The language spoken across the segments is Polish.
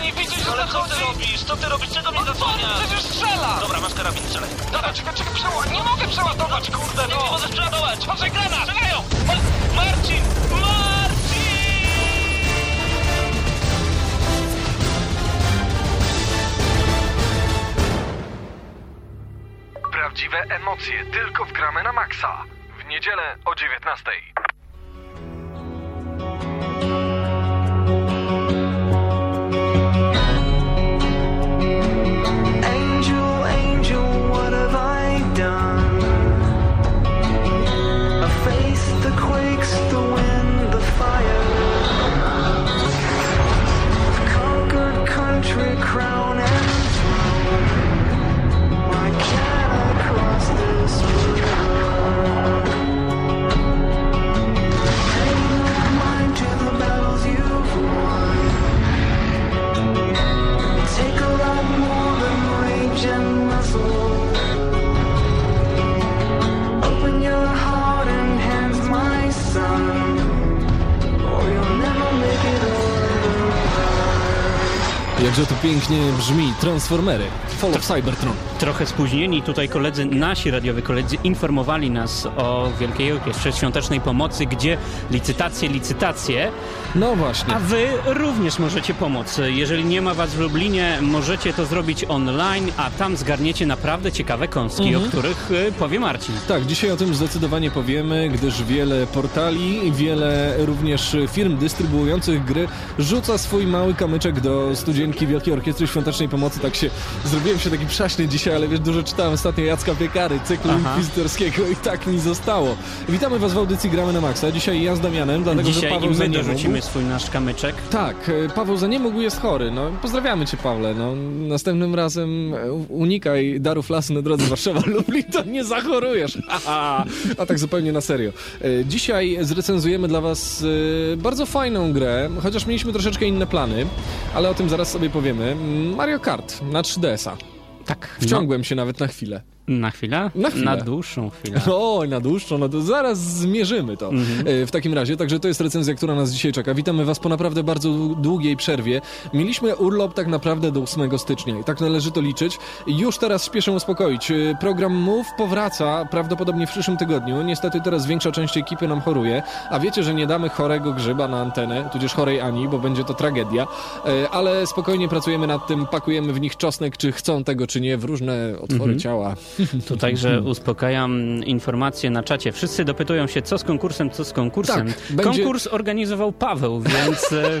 Ej, nie widzisz, że Ale co ty robisz? Co ty robisz? Czego mnie On zasłaniasz? przecież strzela! Dobra, masz karabin, strzelaj. Dobra, czekaj, czekaj, przeładować. Nie mogę przeładować, kurde, Nie, nie no! możesz przeładować! Patrzaj, granat! Strzelają! Ma- Marcin! Marcin! Prawdziwe emocje tylko w gramy na maksa. W niedzielę o 19. Jakże to pięknie brzmi. Transformery. Fall of Cybertron. Trochę spóźnieni tutaj koledzy, nasi radiowi koledzy informowali nas o Wielkiej Orkiestrze Świątecznej Pomocy, gdzie licytacje, licytacje, No właśnie. a wy również możecie pomóc. Jeżeli nie ma was w Lublinie, możecie to zrobić online, a tam zgarniecie naprawdę ciekawe kąski, o których y, powie Marcin. Tak, dzisiaj o tym zdecydowanie powiemy, gdyż wiele portali wiele również firm dystrybuujących gry rzuca swój mały kamyczek do studzienki Wielkiej Orkiestry Świątecznej Pomocy. Tak się zrobiłem się taki przaśny dzisiaj, ale wiesz, dużo czytałem ostatnio Jacka Piekary, cyklu Aha. inkwizytorskiego i tak mi zostało. Witamy Was w audycji Gramy na Maksa. Dzisiaj ja z Damianem, dlatego że Dzisiaj Paweł i za nie dorzucimy swój nasz kamyczek. Tak, e, Paweł za nie mógł, jest chory. No, pozdrawiamy cię, Pawle. No, następnym razem e, unikaj darów lasu na drodze Warszawa-Lublin, to nie zachorujesz. Haha. A tak zupełnie na serio. E, Dzisiaj zrecenzujemy dla was bardzo fajną grę, chociaż mieliśmy troszeczkę inne plany, ale o tym zaraz sobie powiemy. Mario Kart na 3DS-a. Tak. Wciągłem się nawet na chwilę. Na chwilę? Na chwilę. Na dłuższą chwilę. O, na dłuższą, no to zaraz zmierzymy to. E, W takim razie, także to jest recenzja, która nas dzisiaj czeka. Witamy Was po naprawdę bardzo dłu- długiej przerwie. Mieliśmy urlop tak naprawdę do 8 stycznia i tak należy to liczyć. Już teraz śpieszę uspokoić. E, Program Move powraca prawdopodobnie w przyszłym tygodniu. Niestety teraz większa część ekipy nam choruje, a wiecie, że nie damy chorego grzyba na antenę, tudzież chorej Ani, bo będzie to tragedia. E, Ale spokojnie pracujemy nad tym, pakujemy w nich czosnek, czy chcą tego, czy nie, w różne otwory ciała. Tu także uspokajam informacje na czacie. Wszyscy dopytują się, co z konkursem, co z konkursem. Tak, będzie- Konkurs organizował Paweł, więc e,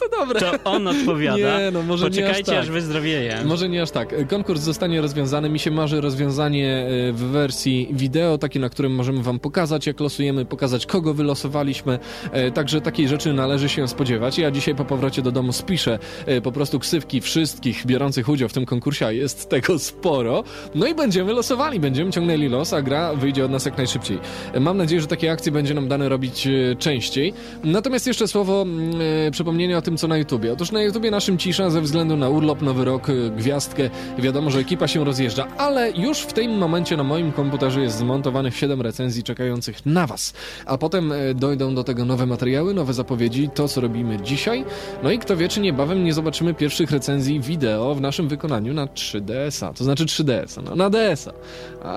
To dobre. to on odpowiada. Nie, no może nie aż Poczekajcie, tak. aż wyzdrowieje. Może nie aż tak. Konkurs zostanie rozwiązany. Mi się marzy rozwiązanie e, w wersji wideo, takie, na którym możemy wam pokazać, jak losujemy, pokazać, kogo wylosowaliśmy. E, Także takiej rzeczy należy się spodziewać. Ja dzisiaj po powrocie do domu spiszę po prostu ksywki wszystkich biorących udział w tym konkursie, a jest tego sporo. No i będziemy losowali, będziemy ciągnęli los, a gra wyjdzie od nas jak najszybciej. Mam nadzieję, że takie akcje będzie nam dane robić e, częściej. Natomiast jeszcze słowo mm, e, przypomnienie o tym, co na YouTubie. Otóż na YouTubie naszym cisza ze względu na urlop, nowy rok, e, gwiazdkę. Wiadomo, że ekipa się rozjeżdża, ale już w tym momencie na moim komputerze jest zmontowanych 7 recenzji czekających na Was. A potem e, dojdą do tego nowe materiały, nowe zapowiedzi, to co robimy dzisiaj. No i kto wie, czy niebawem nie zobaczymy pierwszych recenzji wideo w naszym wykonaniu na 3DS-a. To znaczy 3DS-a, no, na DS-a.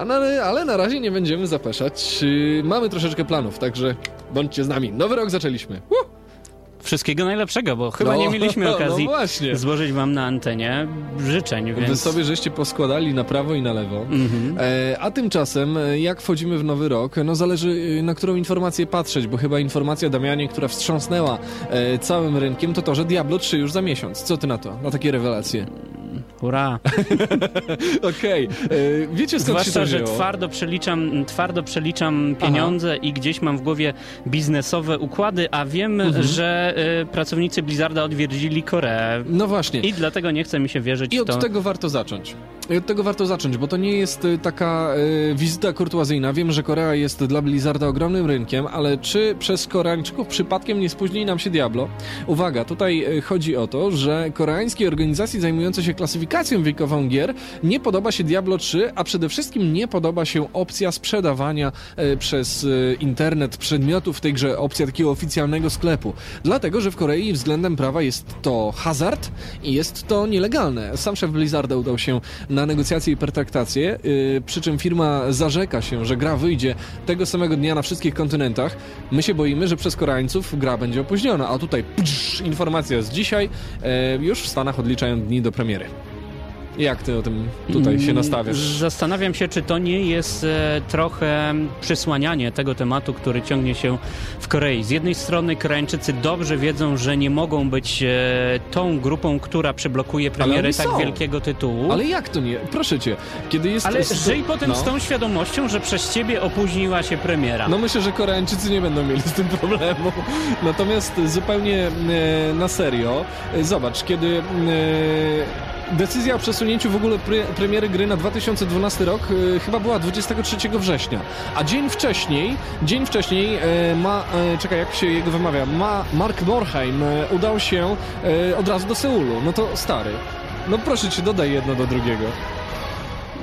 Na, ale na razie nie będziemy zapeszać. Yy, Mamy troszeczkę planów, także bądźcie z nami. Nowy rok zaczęliśmy. Uh! Wszystkiego najlepszego, bo chyba No, nie mieliśmy no okazji właśnie. złożyć wam na antenie życzeń, Wy więc... sobie żeście poskładali na prawo i na lewo. Mhm. E, a tymczasem, e, jak wchodzimy w nowy rok, no zależy e, na którą informację patrzeć, bo chyba informacja, Damianie, która wstrząsnęła e, całym rynkiem, to to, że Diablo 3 już za miesiąc. Co ty na to? Na takie rewelacje? Hurra! Okej. E, Wiecie skąd się Zwłaszcza, to że wzięło? twardo przeliczam, twardo przeliczam pieniądze i gdzieś mam w głowie biznesowe układy, a wiem, Mhm. że y, pracownicy Blizzarda odwiedzili Koreę. No właśnie. I dlatego nie chce mi się wierzyć I od to. tego warto zacząć. I od tego warto zacząć, bo to nie jest y, taka y, wizyta kurtuazyjna. Wiem, że Korea jest dla Blizzarda ogromnym rynkiem, ale czy przez Koreańczyków przypadkiem nie spóźni nam się Diablo? Uwaga, tutaj y, chodzi o to, że koreańskiej organizacji zajmującej się klasyfikacją wiekową gier nie podoba się Diablo 3, a przede wszystkim nie podoba się opcja sprzedawania y, przez y, internet przedmiotów w tej grze, opcja takiego oficjalnego sklepu. Dlatego, że w Korei względem prawa jest to hazard i jest to nielegalne. Sam szef Blizzarda udał się na negocjacje i pertraktacje, yy, przy czym firma zarzeka się, że gra wyjdzie tego samego dnia na wszystkich kontynentach. My się boimy, że przez Koreańców gra będzie opóźniona, a tutaj psz, informacja z dzisiaj, już w Stanach odliczają dni do premiery. Jak ty o tym tutaj się nastawiasz? Zastanawiam się, czy to nie jest e, trochę przysłanianie tego tematu, który ciągnie się w Korei. Z jednej strony Koreańczycy dobrze wiedzą, że nie mogą być e, tą grupą, która przeblokuje premierę tak są. wielkiego tytułu. Ale jak to nie? Proszę cię, kiedy jest... Ale sto- żyj potem no. z tą świadomością, że przez ciebie opóźniła się premiera. No myślę, że Koreańczycy nie będą mieli z tym problemu. Natomiast zupełnie e, na serio, zobacz, kiedy decyzja o przesunięciu w ogóle pre, premiery gry na 2012 rok e, chyba była 23 września, a dzień wcześniej, dzień wcześniej e, ma, e, czekaj, jak się jego wymawia, ma Mark Borheim e, udał się e, od razu do Seulu. No to stary. No proszę cię, dodaj jedno do drugiego.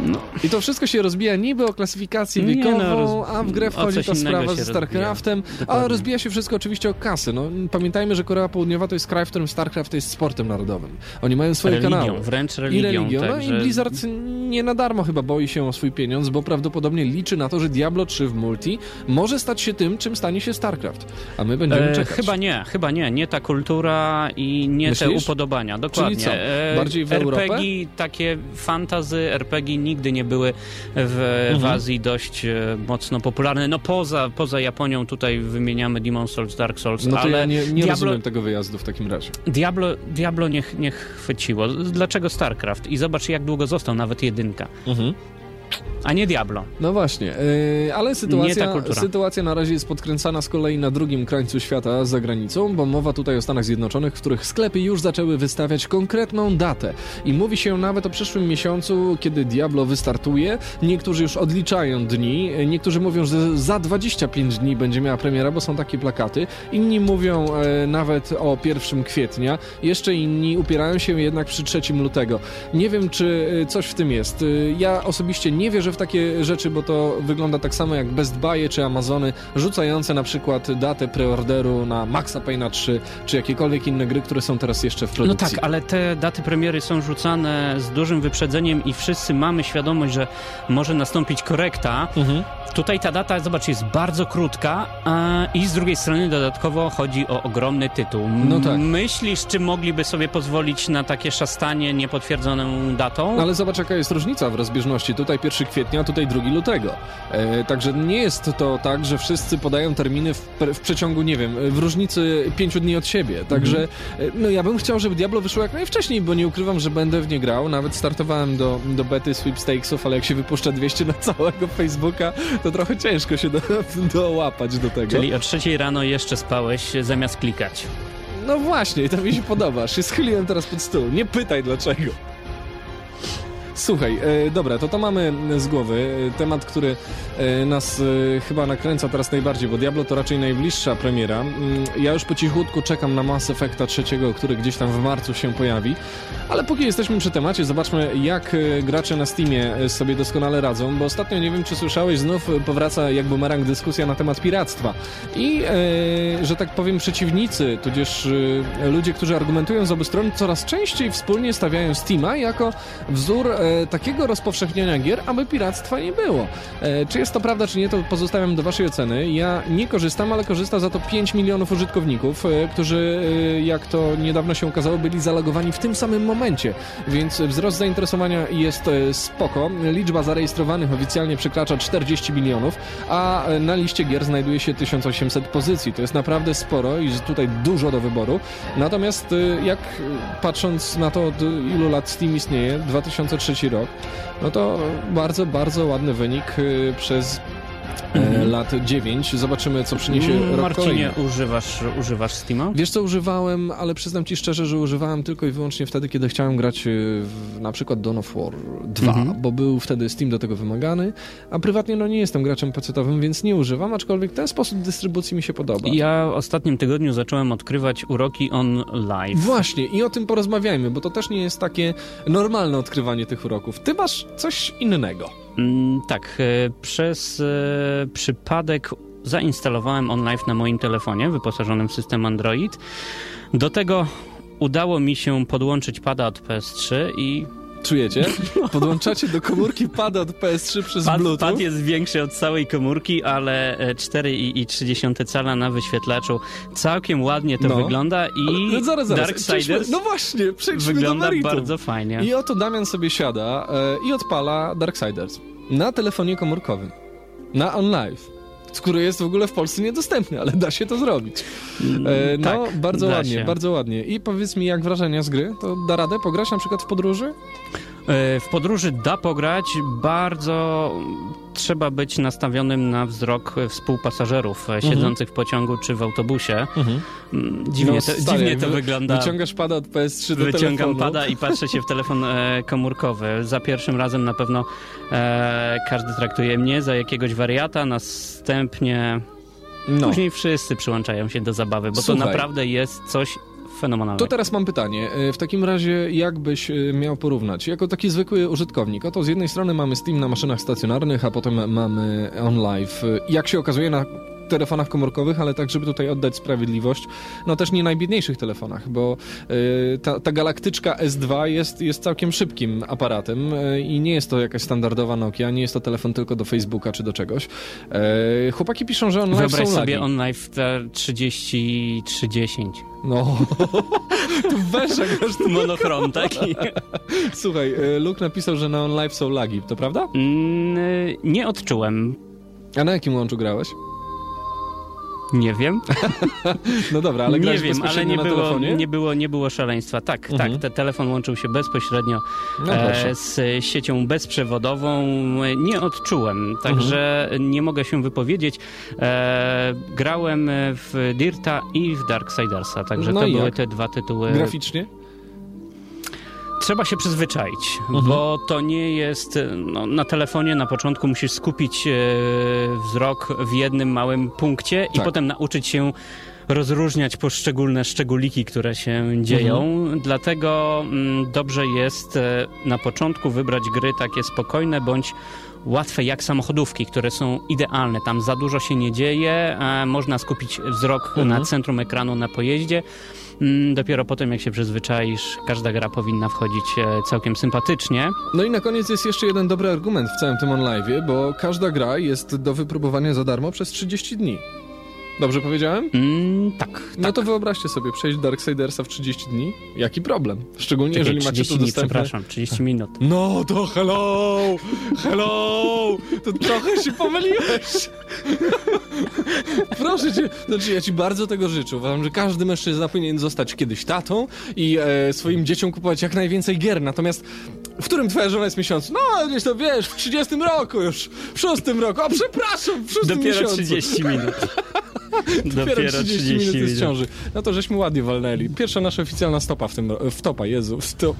No. I to wszystko się rozbija niby o klasyfikację Nie, wiekową, no, roz- a w grę o wchodzi ta sprawa ze StarCraftem, rozbija. a rozbija się wszystko oczywiście o kasę. No, pamiętajmy, że Korea Południowa to jest kraj, w którym StarCraft jest sportem narodowym. Oni mają swoje religią, kanały. wręcz I religią. religią. No także... i Blizzard nie na darmo chyba boi się o swój pieniądz, bo prawdopodobnie liczy na to, że Diablo 3 w multi może stać się tym, czym stanie się StarCraft. A my będziemy E, czekać. chyba nie, chyba nie. Nie ta kultura i nie te Myślisz? upodobania. Dokładnie. co? E, Bardziej w Europę? RPG, takie fantazy, RPG nigdy nie były w, w Mhm. Azji dość e, mocno popularne. No poza, poza Japonią tutaj wymieniamy Demon Souls, Dark Souls, No to ale ja nie, nie Diablo, rozumiem tego wyjazdu w takim razie. Diablo, Diablo nie, nie chwyciło. Dlaczego StarCraft? I zobacz jak długo został, nawet jedynka. Mhm. A nie Diablo. No właśnie, yy, ale sytuacja, sytuacja na razie jest podkręcana z kolei na drugim krańcu świata za granicą, bo mowa tutaj o Stanach Zjednoczonych, w których sklepy już zaczęły wystawiać konkretną datę. I mówi się nawet o przyszłym miesiącu, kiedy Diablo wystartuje. Niektórzy już odliczają dni, niektórzy mówią, że za 25 dni będzie miała premiera, bo są takie plakaty. Inni mówią e, nawet o 1 kwietnia, jeszcze inni upierają się jednak przy 3 lutego. Nie wiem, czy e, coś w tym jest. E, Ja osobiście nie wierzę w takie rzeczy, bo to wygląda tak samo jak Best Buy czy Amazony, rzucające na przykład datę preorderu na Maxa Payne'a 3, czy jakiekolwiek inne gry, które są teraz jeszcze w No produkcji. tak, ale te daty premiery są rzucane z dużym wyprzedzeniem i wszyscy mamy świadomość, że może nastąpić korekta. Mhm. Tutaj ta data, zobacz, jest bardzo krótka a, i z drugiej strony dodatkowo chodzi o ogromny tytuł. No tak. Myślisz, czy mogliby sobie pozwolić na takie szastanie niepotwierdzoną datą? No ale zobacz, jaka jest różnica w rozbieżności. Tutaj 1 kwietnia, tutaj 2 lutego. E, także nie jest to tak, że wszyscy podają terminy w, w przeciągu, nie wiem, w różnicy 5 dni od siebie. Także e, no ja bym chciał, żeby Diablo wyszło jak najwcześniej, bo nie ukrywam, że będę w nie grał. Nawet startowałem do, do bety sweepstakesów, ale jak się wypuszcza 200 na całego Facebooka, to trochę ciężko się do, dołapać do tego. Czyli o trzeciej rano jeszcze spałeś zamiast klikać. No właśnie, to mi się podoba. Się schyliłem teraz pod stół. Nie pytaj dlaczego. Słuchaj, e, dobra, to to mamy z głowy. E, Temat, który e, nas e, chyba nakręca teraz najbardziej, bo Diablo to raczej najbliższa premiera. Mm, Ja już po cichutku czekam na Mass Effecta trzeciego, który gdzieś tam w marcu się pojawi. Ale póki jesteśmy przy temacie, zobaczmy jak e, gracze na Steamie e, sobie doskonale radzą, bo ostatnio, nie wiem czy słyszałeś, znów powraca jak bumerang dyskusja na temat piractwa. I, że tak powiem, przeciwnicy, tudzież ludzie, którzy argumentują z obu stron, coraz częściej wspólnie stawiają Steama jako wzór takiego rozpowszechniania gier, aby piractwa nie było. E, czy jest to prawda, czy nie, to pozostawiam do waszej oceny. Ja nie korzystam, ale korzysta za to 5 milionów użytkowników, e, którzy, e, jak to niedawno się okazało, byli zalogowani w tym samym momencie, więc wzrost zainteresowania jest e, spoko. Liczba zarejestrowanych oficjalnie przekracza 40 milionów, a e, na liście gier znajduje się 1800 pozycji. To jest naprawdę sporo i tutaj dużo do wyboru. Natomiast e, jak e, patrząc na to, od ilu lat Steam istnieje, 2003 rok, no to bardzo, bardzo ładny wynik e, przez e, lat 9. Zobaczymy, co przyniesie rok Mm, Marcinie, kolejny. używasz, używasz Steama? Wiesz co używałem, ale przyznam ci szczerze, że używałem tylko i wyłącznie wtedy, kiedy chciałem grać e, w, na przykład Dawn of War 2, Mhm. bo był wtedy Steam do tego wymagany, a prywatnie no nie jestem graczem pecetowym, więc nie używam, aczkolwiek ten sposób dystrybucji mi się podoba. Ja w ostatnim tygodniu zacząłem odkrywać uroki on live. Właśnie, i o tym porozmawiajmy, bo to też nie jest takie normalne odkrywanie tych uroków. Ty masz coś innego. Mm, tak, e, przez e, przypadek zainstalowałem OnLive na moim telefonie wyposażonym w system Android. Do tego udało mi się podłączyć pada od PS3 i Czujecie? Podłączacie do komórki pada od PS3 przez pad, Bluetooth. pad jest większy od całej komórki, ale e, 4,3 cala na wyświetlaczu całkiem ładnie to No. wygląda i No zaraz, zaraz. Darksiders No właśnie, przejdźmy do wygląda meritum. bardzo fajnie. I oto Damian sobie siada e, i odpala Darksiders na telefonie komórkowym, na OnLive, który jest w ogóle w Polsce niedostępny, ale da się to zrobić. E, no, tak, bardzo ładnie, się. bardzo ładnie. I powiedz mi, jak wrażenia z gry? To da radę pograć na przykład w podróży? E, W podróży da pograć, bardzo trzeba być nastawionym na wzrok współpasażerów e, siedzących w pociągu czy w autobusie. Mm, Dziwnie, No, to, stary, dziwnie to wy- wygląda. Wyciągasz pada od PS3 do Wyciągam telefonu. pada i patrzę się w telefon e, komórkowy. Za pierwszym razem na pewno e, każdy traktuje mnie za jakiegoś wariata, następnie No. później wszyscy przyłączają się do zabawy, bo Słuchaj. to naprawdę jest coś To teraz mam pytanie. E, W takim razie, jak byś e, miał porównać? Jako taki zwykły użytkownik, oto z jednej strony mamy Steam na maszynach stacjonarnych, a potem mamy OnLive. E, Jak się okazuje na telefonach komórkowych, ale tak, żeby tutaj oddać sprawiedliwość, no też nie najbiedniejszych telefonach, bo e, ta, ta galaktyczka S2 jest, jest całkiem szybkim aparatem e, i nie jest to jakaś standardowa Nokia, nie jest to telefon tylko do Facebooka czy do czegoś. E, Chłopaki piszą, że OnLive Wyobraź są sobie lagi. OnLive te 30-30. No, tu weszek masz tu Monochrom taki. Słuchaj, Luke napisał, że na OnLive są lagi, to prawda? Mm, nie odczułem. A na jakim łączu grałeś? Nie wiem. No dobra, ale nie wiem, ale nie było, telefonie? nie, było, nie było szaleństwa. Tak, Mhm. tak. Te telefon łączył się bezpośrednio No e, z siecią bezprzewodową. Nie odczułem, także Mhm. nie mogę się wypowiedzieć. E, grałem w Dirta i w Darksidersa, także No to były jak? te dwa tytuły. Graficznie? Trzeba się przyzwyczaić, Mhm. bo to nie jest. No, na telefonie na początku musisz skupić e, wzrok w jednym małym punkcie i Tak. potem nauczyć się rozróżniać poszczególne szczególiki, które się dzieją. Mhm. Dlatego mm, dobrze jest e, na początku wybrać gry takie spokojne bądź łatwe jak samochodówki, które są idealne. Tam za dużo się nie dzieje, e, można skupić wzrok Mhm. na centrum ekranu na pojeździe. Mm, Dopiero potem, jak się przyzwyczaisz, każda gra powinna wchodzić e, całkiem sympatycznie. No i na koniec jest jeszcze jeden dobry argument w całym tym OnLive'ie, bo każda gra jest do wypróbowania za darmo przez 30 dni. Dobrze powiedziałem? Mm, tak, No to wyobraźcie sobie, przejść Darksidersa w 30 dni. Jaki problem? Szczególnie, Czekaj, jeżeli macie 30 to dni, dostępne... przepraszam, 30 minut. No to hello! Hello! To trochę się pomyliłeś. Proszę cię, znaczy ja ci bardzo tego życzę. Uważam, że każdy mężczyzna powinien zostać kiedyś tatą i e, swoim dzieciom kupować jak najwięcej gier. Natomiast w którym twoja żona jest miesiąc? No, gdzieś to wiesz, w 30 roku już, w 6 roku. O, przepraszam, w 6 Dopiero miesiącu. 30 minut. Dopiero 30, minut jest ciąży. No to żeśmy ładnie walnęli. Pierwsza nasza oficjalna stopa w tym ro- w topa, Jezu, stop.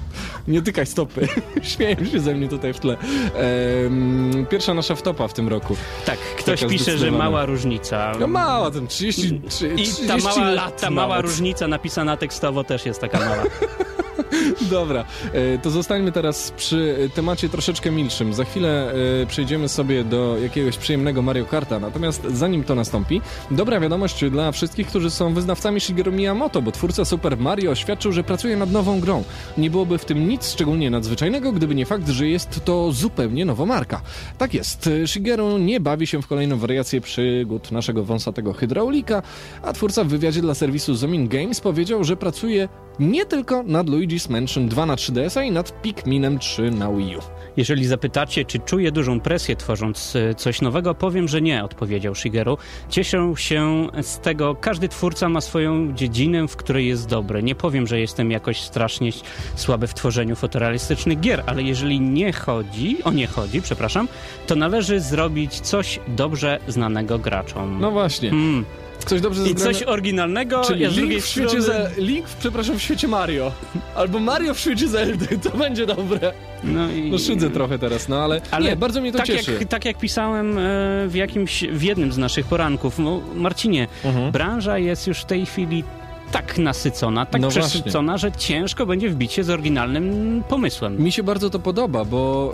Nie tykaj stopy. Śmieją się ze mnie tutaj w tle. Em, pierwsza nasza wtopa w tym roku. Tak, ktoś Taka pisze, że mała różnica. No mała, tam 30, 30 I ta mała, lat ta mała różnica napisana tekstowo też jest taka mała. Dobra, e, to zostańmy teraz przy temacie troszeczkę milszym. Za chwilę e, przejdziemy sobie do jakiegoś przyjemnego Mario Karta, natomiast zanim to nastąpi, dobra wiadomość dla wszystkich, którzy są wyznawcami Shigeru Miyamoto, bo twórca Super Mario oświadczył, że pracuje nad nową grą. Nie byłoby w tym nic szczególnie nadzwyczajnego, gdyby nie fakt, że jest to zupełnie nowa marka. Tak jest, e, Shigeru nie bawi się w kolejną wariację przygód naszego wąsatego hydraulika, a twórca w wywiadzie dla serwisu Zomin Games powiedział, że pracuje nie tylko nad Luigi's Mansion 2 na 3DS-a i nad Pikminem 3 na Wii U. Jeżeli zapytacie, czy czuję dużą presję tworząc e, coś nowego, powiem, że nie, odpowiedział Shigeru. Cieszę się z tego, każdy twórca ma swoją dziedzinę, w której jest dobry. Nie powiem, że jestem jakoś strasznie słaby w tworzeniu fotorealistycznych gier, ale jeżeli nie chodzi, o nie chodzi, przepraszam, to należy zrobić coś dobrze znanego graczom. No właśnie. Mm. Coś dobrze I coś oryginalnego, Czyli a z Link w świecie strony... Link, w- przepraszam, w świecie Mario. Albo Mario w świecie Zeldy, to będzie dobre. No, i... No szydzę trochę teraz, no ale, Ale nie, bardzo mnie to tak cieszy. Jak, tak jak pisałem e, w jakimś, w jednym z naszych poranków, no, Marcinie, Mhm. branża jest już w tej chwili tak nasycona, tak No przesycona, że ciężko będzie wbić się z oryginalnym pomysłem. Mi się bardzo to podoba, bo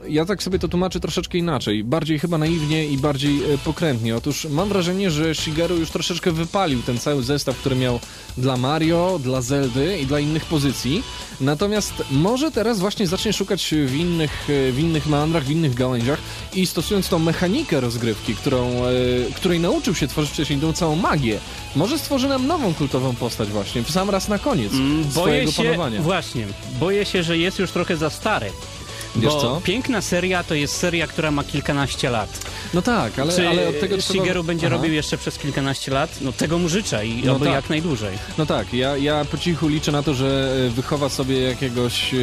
y, ja tak sobie to tłumaczę troszeczkę inaczej. Bardziej chyba naiwnie i bardziej y, pokrętnie. Otóż mam wrażenie, że Shigeru już troszeczkę wypalił ten cały zestaw, który miał dla Mario, dla Zeldy i dla innych pozycji. Natomiast może teraz właśnie zacznie szukać w innych, y, w innych meandrach, w innych gałęziach i stosując tą mechanikę rozgrywki, którą, y, której nauczył się tworzyć wcześniej, tą całą magię, może stworzy nam nową kultową postać właśnie, w sam raz na koniec Mm, Boję swojego się, panowania. właśnie, boję się, że jest już trochę za stary. Wiesz bo co? piękna seria to jest seria, która ma kilkanaście lat. No tak, ale, Czy ale od tego trzeba... Shigeru będzie Aha. robił jeszcze przez kilkanaście lat? No tego mu życzę i No oby tak. jak najdłużej. No tak, ja, ja po cichu liczę na to, że e, wychowa sobie jakiegoś, e,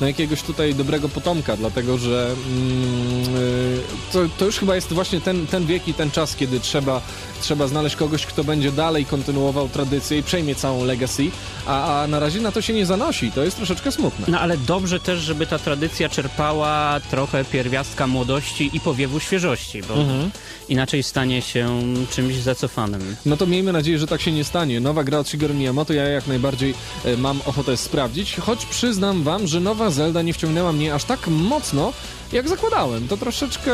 no jakiegoś tutaj dobrego potomka, dlatego że mm, e, to, to już chyba jest właśnie ten, ten wiek i ten czas, kiedy trzeba, trzeba znaleźć kogoś, kto będzie dalej kontynuował tradycję i przejmie całą legacy, a, a na razie na to się nie zanosi, to jest troszeczkę smutne. No ale dobrze też, żeby ta tradycja czerpała trochę pierwiastka młodości i powiewu świeżości, bo Mhm. inaczej stanie się czymś zacofanym. No to miejmy nadzieję, że tak się nie stanie. Nowa gra od Shigeru Miyamoto, ja jak najbardziej e, mam ochotę sprawdzić, choć przyznam wam, że nowa Zelda nie wciągnęła mnie aż tak mocno, jak zakładałem. To troszeczkę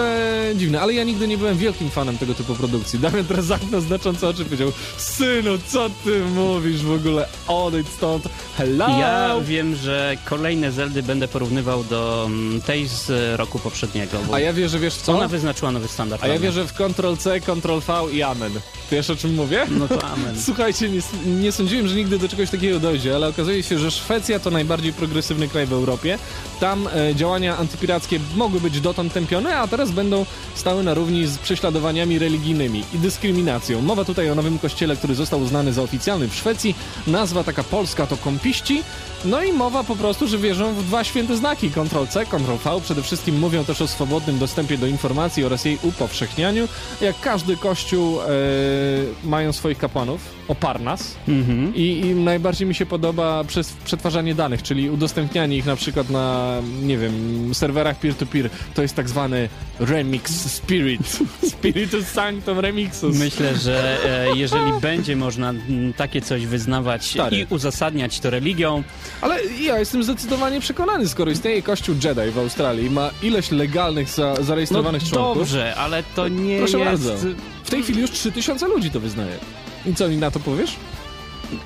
dziwne, ale ja nigdy nie byłem wielkim fanem tego typu produkcji. Damian teraz zamknął znacząco oczy i powiedział Synu, co ty mówisz w ogóle? Odejdź stąd. Hello! Ja wiem, że kolejne Zeldy będę porównywał do mm, tej z roku poprzedniego, A ja wierzę, wiesz co? ona wyznaczyła nowy standard. A ja wierzę w Ctrl-C, Ctrl-V i Amen. Wiesz o czym mówię? No to amen. Słuchajcie, nie, nie sądziłem, że nigdy do czegoś takiego dojdzie, ale okazuje się, że Szwecja to najbardziej progresywny kraj w Europie. Tam e, działania antypirackie mogły być dotąd tępione, a teraz będą stały na równi z prześladowaniami religijnymi i dyskryminacją. Mowa tutaj o nowym kościele, który został uznany za oficjalny w Szwecji. Nazwa taka polska to kąpiści. No i mowa po prostu, że wierzą w dwa święte znaki, Ctrl-C, Ctrl-V. Przede wszystkim mówią też o swobodnym dostępie do informacji oraz jej upowszechnianiu. Jak każdy kościół e, mają swoich kapłanów, oparnas. Mhm. I, I najbardziej mi się podoba przez przetwarzanie danych, czyli udostępnianie ich na przykład na, nie wiem, serwerach peer-to-peer. To jest tak zwany remix spirit. Spiritus Sanctum Remixus. Myślę, że e, jeżeli będzie można mm, takie coś wyznawać Stary. i uzasadniać to religią, Ale ja jestem zdecydowanie przekonany, skoro istnieje kościół Jedi w Australii ma ileś legalnych za, no zarejestrowanych członków. dobrze, ale to nie Proszę jest... bardzo. W tej chwili już 3000 ludzi to wyznaje. I co mi na to powiesz?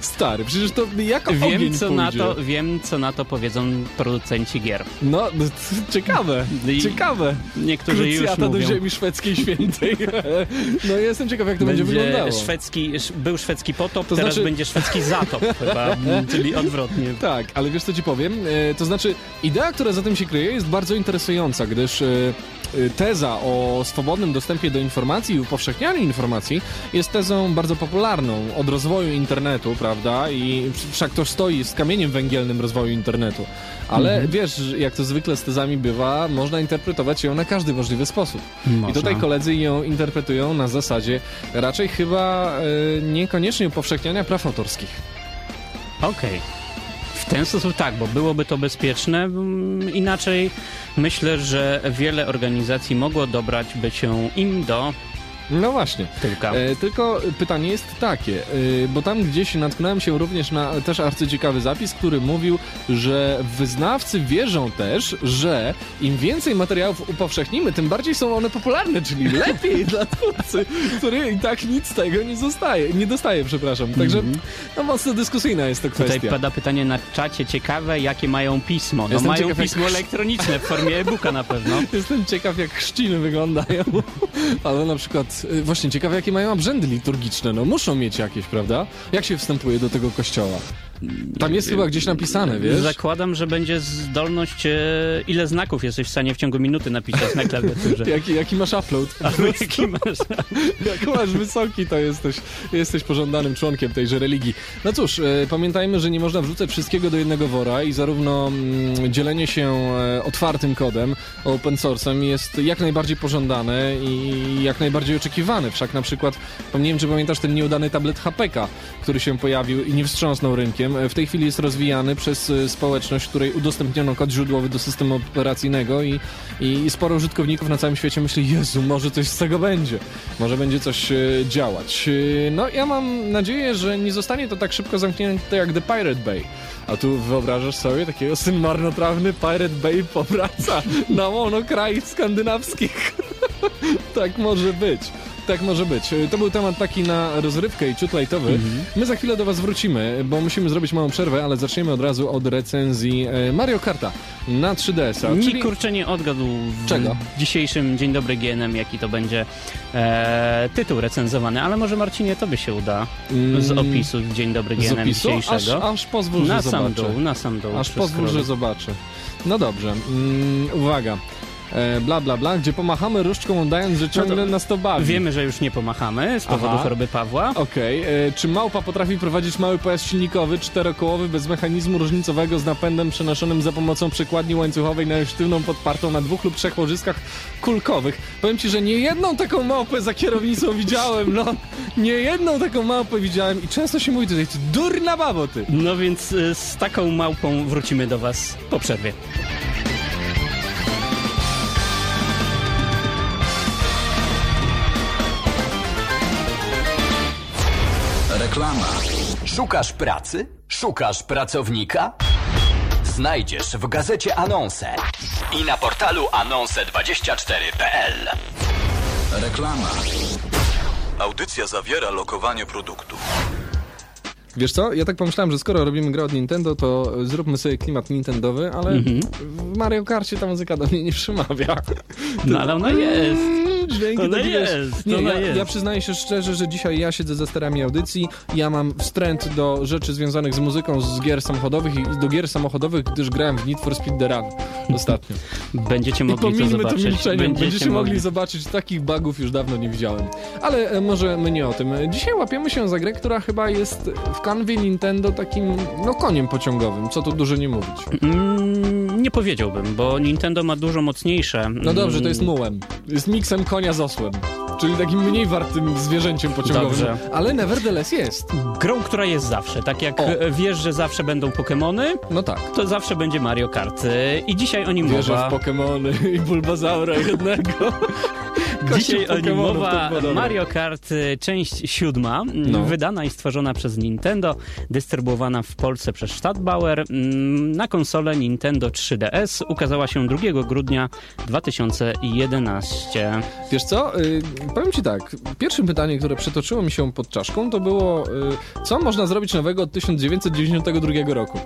Stary, przecież to jako Wiem co, na to, wiem, co na to powiedzą producenci gier. No, no, ciekawe, I- ciekawe. Niektórzy już Krucjata do mówią. ziemi szwedzkiej świętej. no jestem ciekaw, jak to będzie, wyglądało. szwedzki, sz- był szwedzki potop, To teraz znaczy- będzie szwedzki zatop chyba, czyli odwrotnie. Tak, ale wiesz co ci powiem? E, to znaczy, idea, która za tym się kryje, jest bardzo interesująca, gdyż e, teza o swobodnym dostępie do informacji i upowszechnianiu informacji jest tezą bardzo popularną od rozwoju internetu, prawda? I wszak to stoi z kamieniem węgielnym rozwoju internetu. Ale wiesz, jak to zwykle z tezami bywa, można interpretować ją na każdy możliwy sposób. I Można. tutaj koledzy ją interpretują na zasadzie raczej chyba e, niekoniecznie upowszechniania praw autorskich. Okej. W ten sposób tak, bo byłoby to bezpieczne. mm, Inaczej myślę, że wiele organizacji mogło dobrać by się im do No właśnie. tyłka. E, tylko pytanie jest takie, e, bo tam gdzieś natknąłem się również na też arcyciekawy zapis, który mówił, że wyznawcy wierzą też, że im więcej materiałów upowszechnimy, tym bardziej są one popularne, czyli lepiej dla twórcy, który i tak nic z tego nie zostaje, nie dostaje, przepraszam. Także no mocno dyskusyjna jest to Tutaj kwestia. pada pytanie na czacie ciekawe, jakie mają pismo. No Jestem mają ciekaw, jak- pismo elektroniczne w formie e-booka na pewno. Jestem ciekaw, jak chrzciny wyglądają, ale na przykład, y, właśnie ciekawe, jakie mają obrzędy liturgiczne, no muszą mieć jakieś, prawda? Jak się wstępuje do tego kościoła? Tam jest chyba gdzieś napisane, wiesz? Zakładam, że będzie zdolność, e, ile znaków jesteś w stanie w ciągu minuty napisać na klawiaturze. Jaki, jaki masz upload? Albo jaki masz... Jak masz wysoki, to jesteś, jesteś pożądanym członkiem tejże religii. No cóż, e, pamiętajmy, że nie można wrzucać wszystkiego do jednego wora i zarówno mm, dzielenie się e, otwartym kodem, open source'em jest jak najbardziej pożądane i jak najbardziej oczekiwane. Wszak na przykład, nie wiem czy pamiętasz ten nieudany tablet HPK, który się pojawił i nie wstrząsnął rynkiem. E, W tej chwili jest rozwijany przez e, społeczność, której udostępniono kod źródłowy do systemu operacyjnego i, i sporo użytkowników na całym świecie myśli, Jezu, może coś z tego będzie. Może będzie coś e, działać. No ja mam nadzieję, że nie zostanie to tak szybko zamknięte jak The Pirate Bay. A tu wyobrażasz sobie takiego syn marnotrawny Pirate Bay powraca na łono krajów skandynawskich. tak może być. Tak może być. E, To był temat taki na rozrywkę i ciut lightowy. My za chwilę do was wrócimy, bo musimy zrobić małą przerwę, ale zaczniemy od razu od recenzji e, Mario Karta na 3DS-a. Nikt kurczę nie odgadł w Czego? dzisiejszym Dzień Dobry GNM, jaki to będzie e, tytuł recenzowany, ale może Marcinie tobie się uda z Mm, opisu Dzień Dobry GNM opisu? Aż, dzisiejszego. aż pozwól, na że sam zobaczę. dół, na sam dół. Aż pozwól, że zobaczę. No dobrze. Mm, uwaga. E, bla, bla, bla, gdzie pomachamy różdżką udając, że ciągle No nas to bawi. Wiemy, że już nie pomachamy z powodu Aha. choroby Pawła. Okej, e, czy małpa potrafi prowadzić mały pojazd silnikowy, czterokołowy, bez mechanizmu różnicowego z napędem przenoszonym za pomocą przekładni łańcuchowej na sztywną podpartą na dwóch lub trzech łożyskach kulkowych? Powiem ci, że nie jedną taką małpę za kierownicą widziałem, no. Nie jedną taką małpę widziałem i często się mówi tutaj, durna babo ty. No więc y, z taką małpą wrócimy do was po przerwie. Reklama. Szukasz pracy? Szukasz pracownika? Znajdziesz w gazecie Anonsę i na portalu anonse24.pl. Reklama. Audycja zawiera lokowanie produktu. Wiesz co, ja tak pomyślałem, że skoro robimy grę od Nintendo, to zróbmy sobie klimat nintendowy, ale Mhm. w Mario Karcie ta muzyka do mnie nie przemawia. No ale ona jest. Dźwięki Ona wiesz, jest, Nie, ona ja, jest. ja przyznaję się szczerze, że dzisiaj ja siedzę za sterami audycji, ja mam wstręt do rzeczy związanych z muzyką z gier samochodowych i do gier samochodowych, gdyż grałem w Need for Speed The Run ostatnio. Będziecie mogli to zobaczyć. milczenie, będziecie, mogli zobaczyć, takich bugów już dawno nie widziałem. Ale e, może my nie o tym. Dzisiaj łapiemy się za grę, która chyba jest w kanwie Nintendo takim, no koniem pociągowym, co tu dużo nie mówić. Mm, nie powiedziałbym, bo Nintendo ma dużo mocniejsze. No dobrze, to jest mułem. Jest miksem konia z osłem. Czyli takim mniej wartym zwierzęciem pociągowym. Dobrze. Ale nevertheless jest. Grą, która jest zawsze. Tak jak O. wiesz, że zawsze będą Pokémony, No tak. to zawsze będzie Mario Kart. I dzisiaj o nim Wierzę mowa. w Pokemony i Bulbazaura jednego. Dzisiaj o nim mowa. Mario Kart część siódma, No. wydana i stworzona przez Nintendo, dystrybuowana w Polsce przez Stadtbauer mm, na konsolę Nintendo 3DS ukazała się 2 grudnia 2011. Wiesz co, y, powiem ci tak, pierwsze pytanie, które przetoczyło mi się pod czaszką, to było, y, co można zrobić nowego od 1992 roku?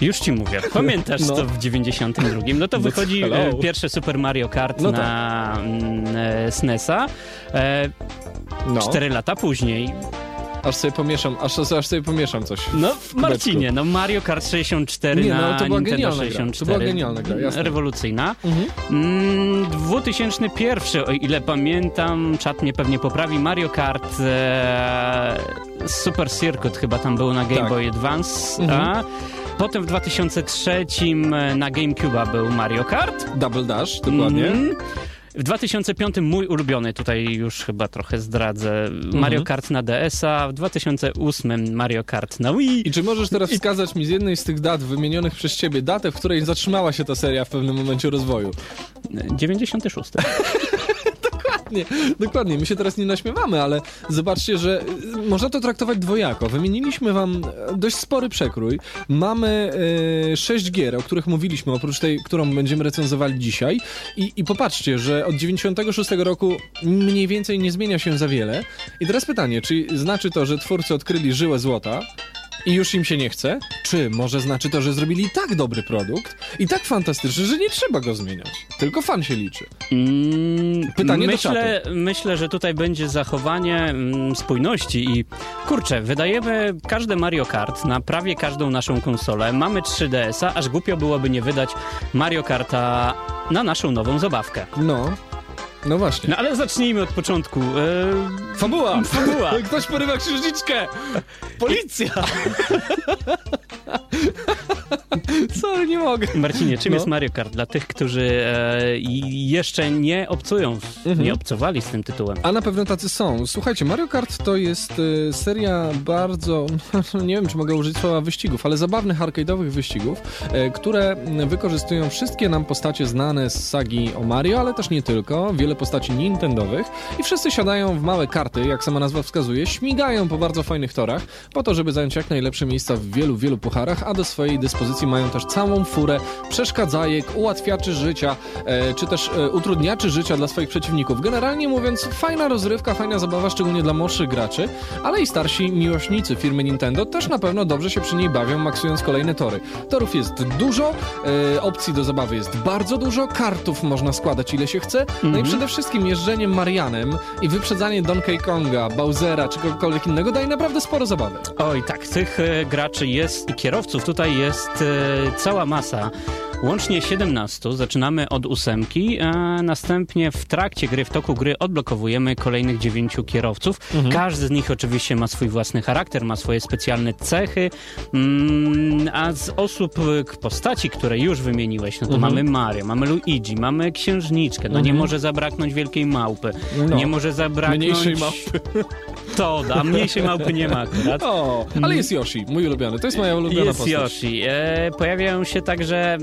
Już ci mówię, pamiętasz No. to w 92? No to No wychodzi hello. e, pierwsze Super Mario Kart No tak. na mm, e, SNES-a. E, No, Cztery lata później. Aż sobie pomieszam, aż, aż sobie pomieszam coś. No, Marcinie, no Mario Kart 64 Nie, no, na to była Nintendo genialna gra. 64. To była genialna gra, jasne. Rewolucyjna. Mhm. Mm, 2001, o ile pamiętam, czat mnie pewnie poprawi, Mario Kart e, Super Circuit chyba tam był na Game Tak. Boy Advance. Mhm. A potem w 2003 na GameCube'a był Mario Kart. Double Dash, dokładnie. Mhm. W 2005 mój ulubiony, tutaj już chyba trochę zdradzę, Mhm. Mario Kart na DS-a, w 2008 Mario Kart na Wii. I czy możesz teraz wskazać mi z jednej z tych dat wymienionych przez ciebie datę, w której zatrzymała się ta seria w pewnym momencie rozwoju? 96. Nie, dokładnie, my się teraz nie naśmiewamy, ale zobaczcie, że y, można to traktować dwojako. Wymieniliśmy wam e, dość spory przekrój. Mamy e, sześć gier, o których mówiliśmy, oprócz tej, którą będziemy recenzowali dzisiaj. I, I popatrzcie, że od 96 roku mniej więcej nie zmienia się za wiele. I teraz pytanie, czy znaczy to, że twórcy odkryli żyłę złota i już im się nie chce? Czy może znaczy to, że zrobili tak dobry produkt i tak fantastyczny, że nie trzeba go zmieniać? Tylko fan się liczy. Mm, Pytanie do myślę, myślę, że tutaj będzie zachowanie mm, spójności i kurczę, wydajemy każde Mario Kart na prawie każdą naszą konsolę. Mamy 3DS-a, aż głupio byłoby nie wydać Mario Karta na naszą nową zabawkę. No. No właśnie. No ale zacznijmy od początku. E, Fabuła! Fabuła. Ktoś porywa księżniczkę! Policja! Sorry, nie mogę. Marcinie, czym No. jest Mario Kart dla tych, którzy e, jeszcze nie obcują, Mhm. nie obcowali z tym tytułem? A na pewno tacy są. Słuchajcie, Mario Kart to jest y, seria bardzo, nie wiem czy mogę użyć słowa wyścigów, ale zabawnych arcade'owych wyścigów, y, które wykorzystują wszystkie nam postacie znane z sagi o Mario, ale też nie tylko, wiele postaci nintendowych i wszyscy siadają w małe karty, jak sama nazwa wskazuje, śmigają po bardzo fajnych torach, po to, żeby zająć jak najlepsze miejsca w wielu, wielu pucharach, a do swojej dyspozycji mają też całą furę przeszkadzajek, ułatwiaczy życia, e, czy też e, utrudniaczy życia dla swoich przeciwników. Generalnie mówiąc, fajna rozrywka, fajna zabawa, szczególnie dla młodszych graczy, ale i starsi miłośnicy firmy Nintendo też na pewno dobrze się przy niej bawią, maksując kolejne tory. Torów jest dużo, e, opcji do zabawy jest bardzo dużo, kartów można składać ile się chce, no i przede wszystkim jeżdżenie Marianem i wyprzedzanie Donkey Konga, Bowsera czy kogokolwiek innego daje naprawdę sporo zabawy. Oj, tak, tych e, graczy jest i kierowców tutaj jest e, cała masa. Łącznie 17, zaczynamy od ósemki, a następnie w trakcie gry, w toku gry odblokowujemy kolejnych dziewięciu kierowców. Każdy z nich oczywiście ma swój własny charakter, ma swoje specjalne cechy, mm, a z osób, postaci, które już wymieniłeś, no to mamy Mario, mamy Luigi, mamy Księżniczkę, no nie może zabraknąć Wielkiej Małpy, No. nie może zabraknąć... Mniejszej małpy. Toda, a mniejszej małpy nie ma akurat. O, ale jest Yoshi, mój ulubiony. To jest moja ulubiona Jest postać. Yoshi. E, pojawiają się także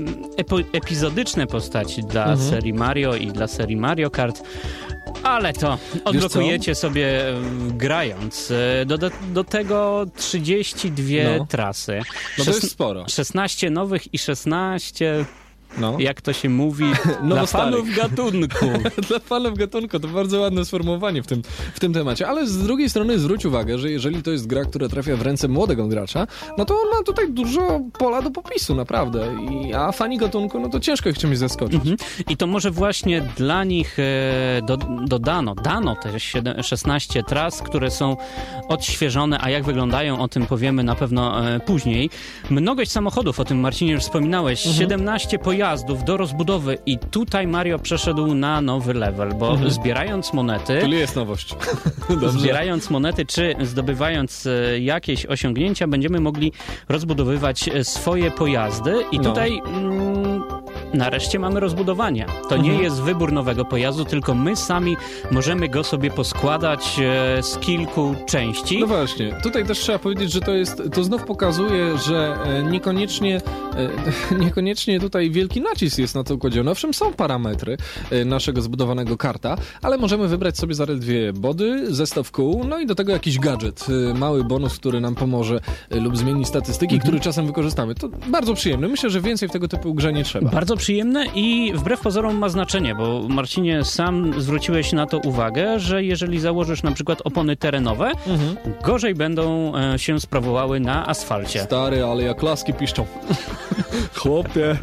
epizodyczne postaci dla Mhm. serii Mario i dla serii Mario Kart. Ale to odblokujecie sobie e, grając. E, Do, do, do tego 32 No. trasy. No to jest sporo. 16 nowych i 16, No. jak to się mówi, No dla fanów gatunku. Dla fanów gatunku to bardzo ładne sformułowanie w tym, w tym temacie, ale z drugiej strony zwróć uwagę, że jeżeli to jest gra, która trafia w ręce młodego gracza, no to on ma tutaj dużo pola do popisu, naprawdę. I, a fani gatunku, no to ciężko ich czymś zaskoczyć. Mhm. I to może właśnie dla nich e, do, dodano, dano te siedem- 16 tras, które są odświeżone, a jak wyglądają, o tym powiemy na pewno e, później. Mnogość samochodów, o tym Marcinie już wspominałeś, 17 pojazdów do rozbudowy i tutaj Mario przeszedł na nowy level, bo zbierając monety... Czyli jest nowość. Zbierając monety czy zdobywając e, jakieś osiągnięcia, będziemy mogli rozbudowywać e, swoje pojazdy i No. tutaj mm, nareszcie mamy rozbudowanie. To nie jest wybór nowego pojazdu, tylko my sami możemy go sobie poskładać e, z kilku części. No właśnie, tutaj też trzeba powiedzieć, że to jest, to znów pokazuje, że e, niekoniecznie, e, niekoniecznie tutaj wielki nacisk jest na to kładziony. Owszem, są parametry naszego zbudowanego karta, ale możemy wybrać sobie zaledwie body, zestaw kół, no i do tego jakiś gadżet, mały bonus, który nam pomoże lub zmieni statystyki, który czasem wykorzystamy. To bardzo przyjemne. Myślę, że więcej w tego typu grze nie trzeba. Bardzo przyjemne i wbrew pozorom ma znaczenie, bo Marcinie sam zwróciłeś na to uwagę, że jeżeli założysz na przykład opony terenowe, Mhm. gorzej będą e, się sprawowały na asfalcie. Stary, ale jak laski piszczą. chłopie,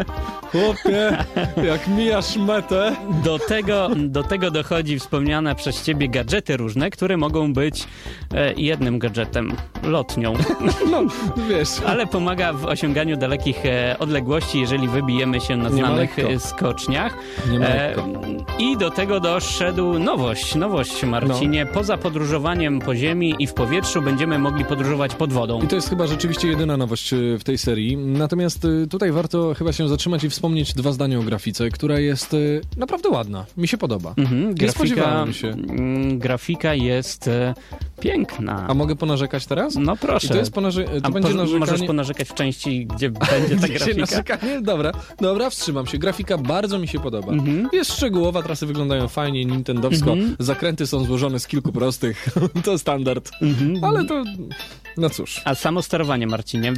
chłopie, jak mijasz metę. Do tego, do tego dochodzi wspomniane przez ciebie gadżety różne, które mogą być e, jednym gadżetem, lotnią, No, wiesz. ale pomaga w osiąganiu dalekich e, odległości, jeżeli wybijemy się na znanych e, skoczniach. E. I do tego doszedł nowość, nowość Marcinie. No. Poza podróżowaniem po ziemi i w powietrzu będziemy mogli podróżować pod wodą. I to jest chyba rzeczywiście jedyna nowość y, w tej serii. Natomiast y, tutaj warto chyba się zatrzymać i wspomnieć dwa zdania o grafice, która jest y, naprawdę ładna. Mi się podoba. Mhm, grafika, się. mm, grafika jest e, piękna. A mogę ponarzekać teraz? No proszę. I to jest ponarzy- to A będzie po- narzekanie... Możesz ponarzekać w części, gdzie będzie ta grafika. narzekanie? Dobra, dobra, wstrzymam się. Grafika bardzo mi się podoba. Mhm. Jest szczegółowa, trasy wyglądają fajnie, nintendowsko. Mhm. Zakręty są złożone z kilku prostych. to standard. Mhm. Ale to... No cóż. A samo sterowanie, Marcinie.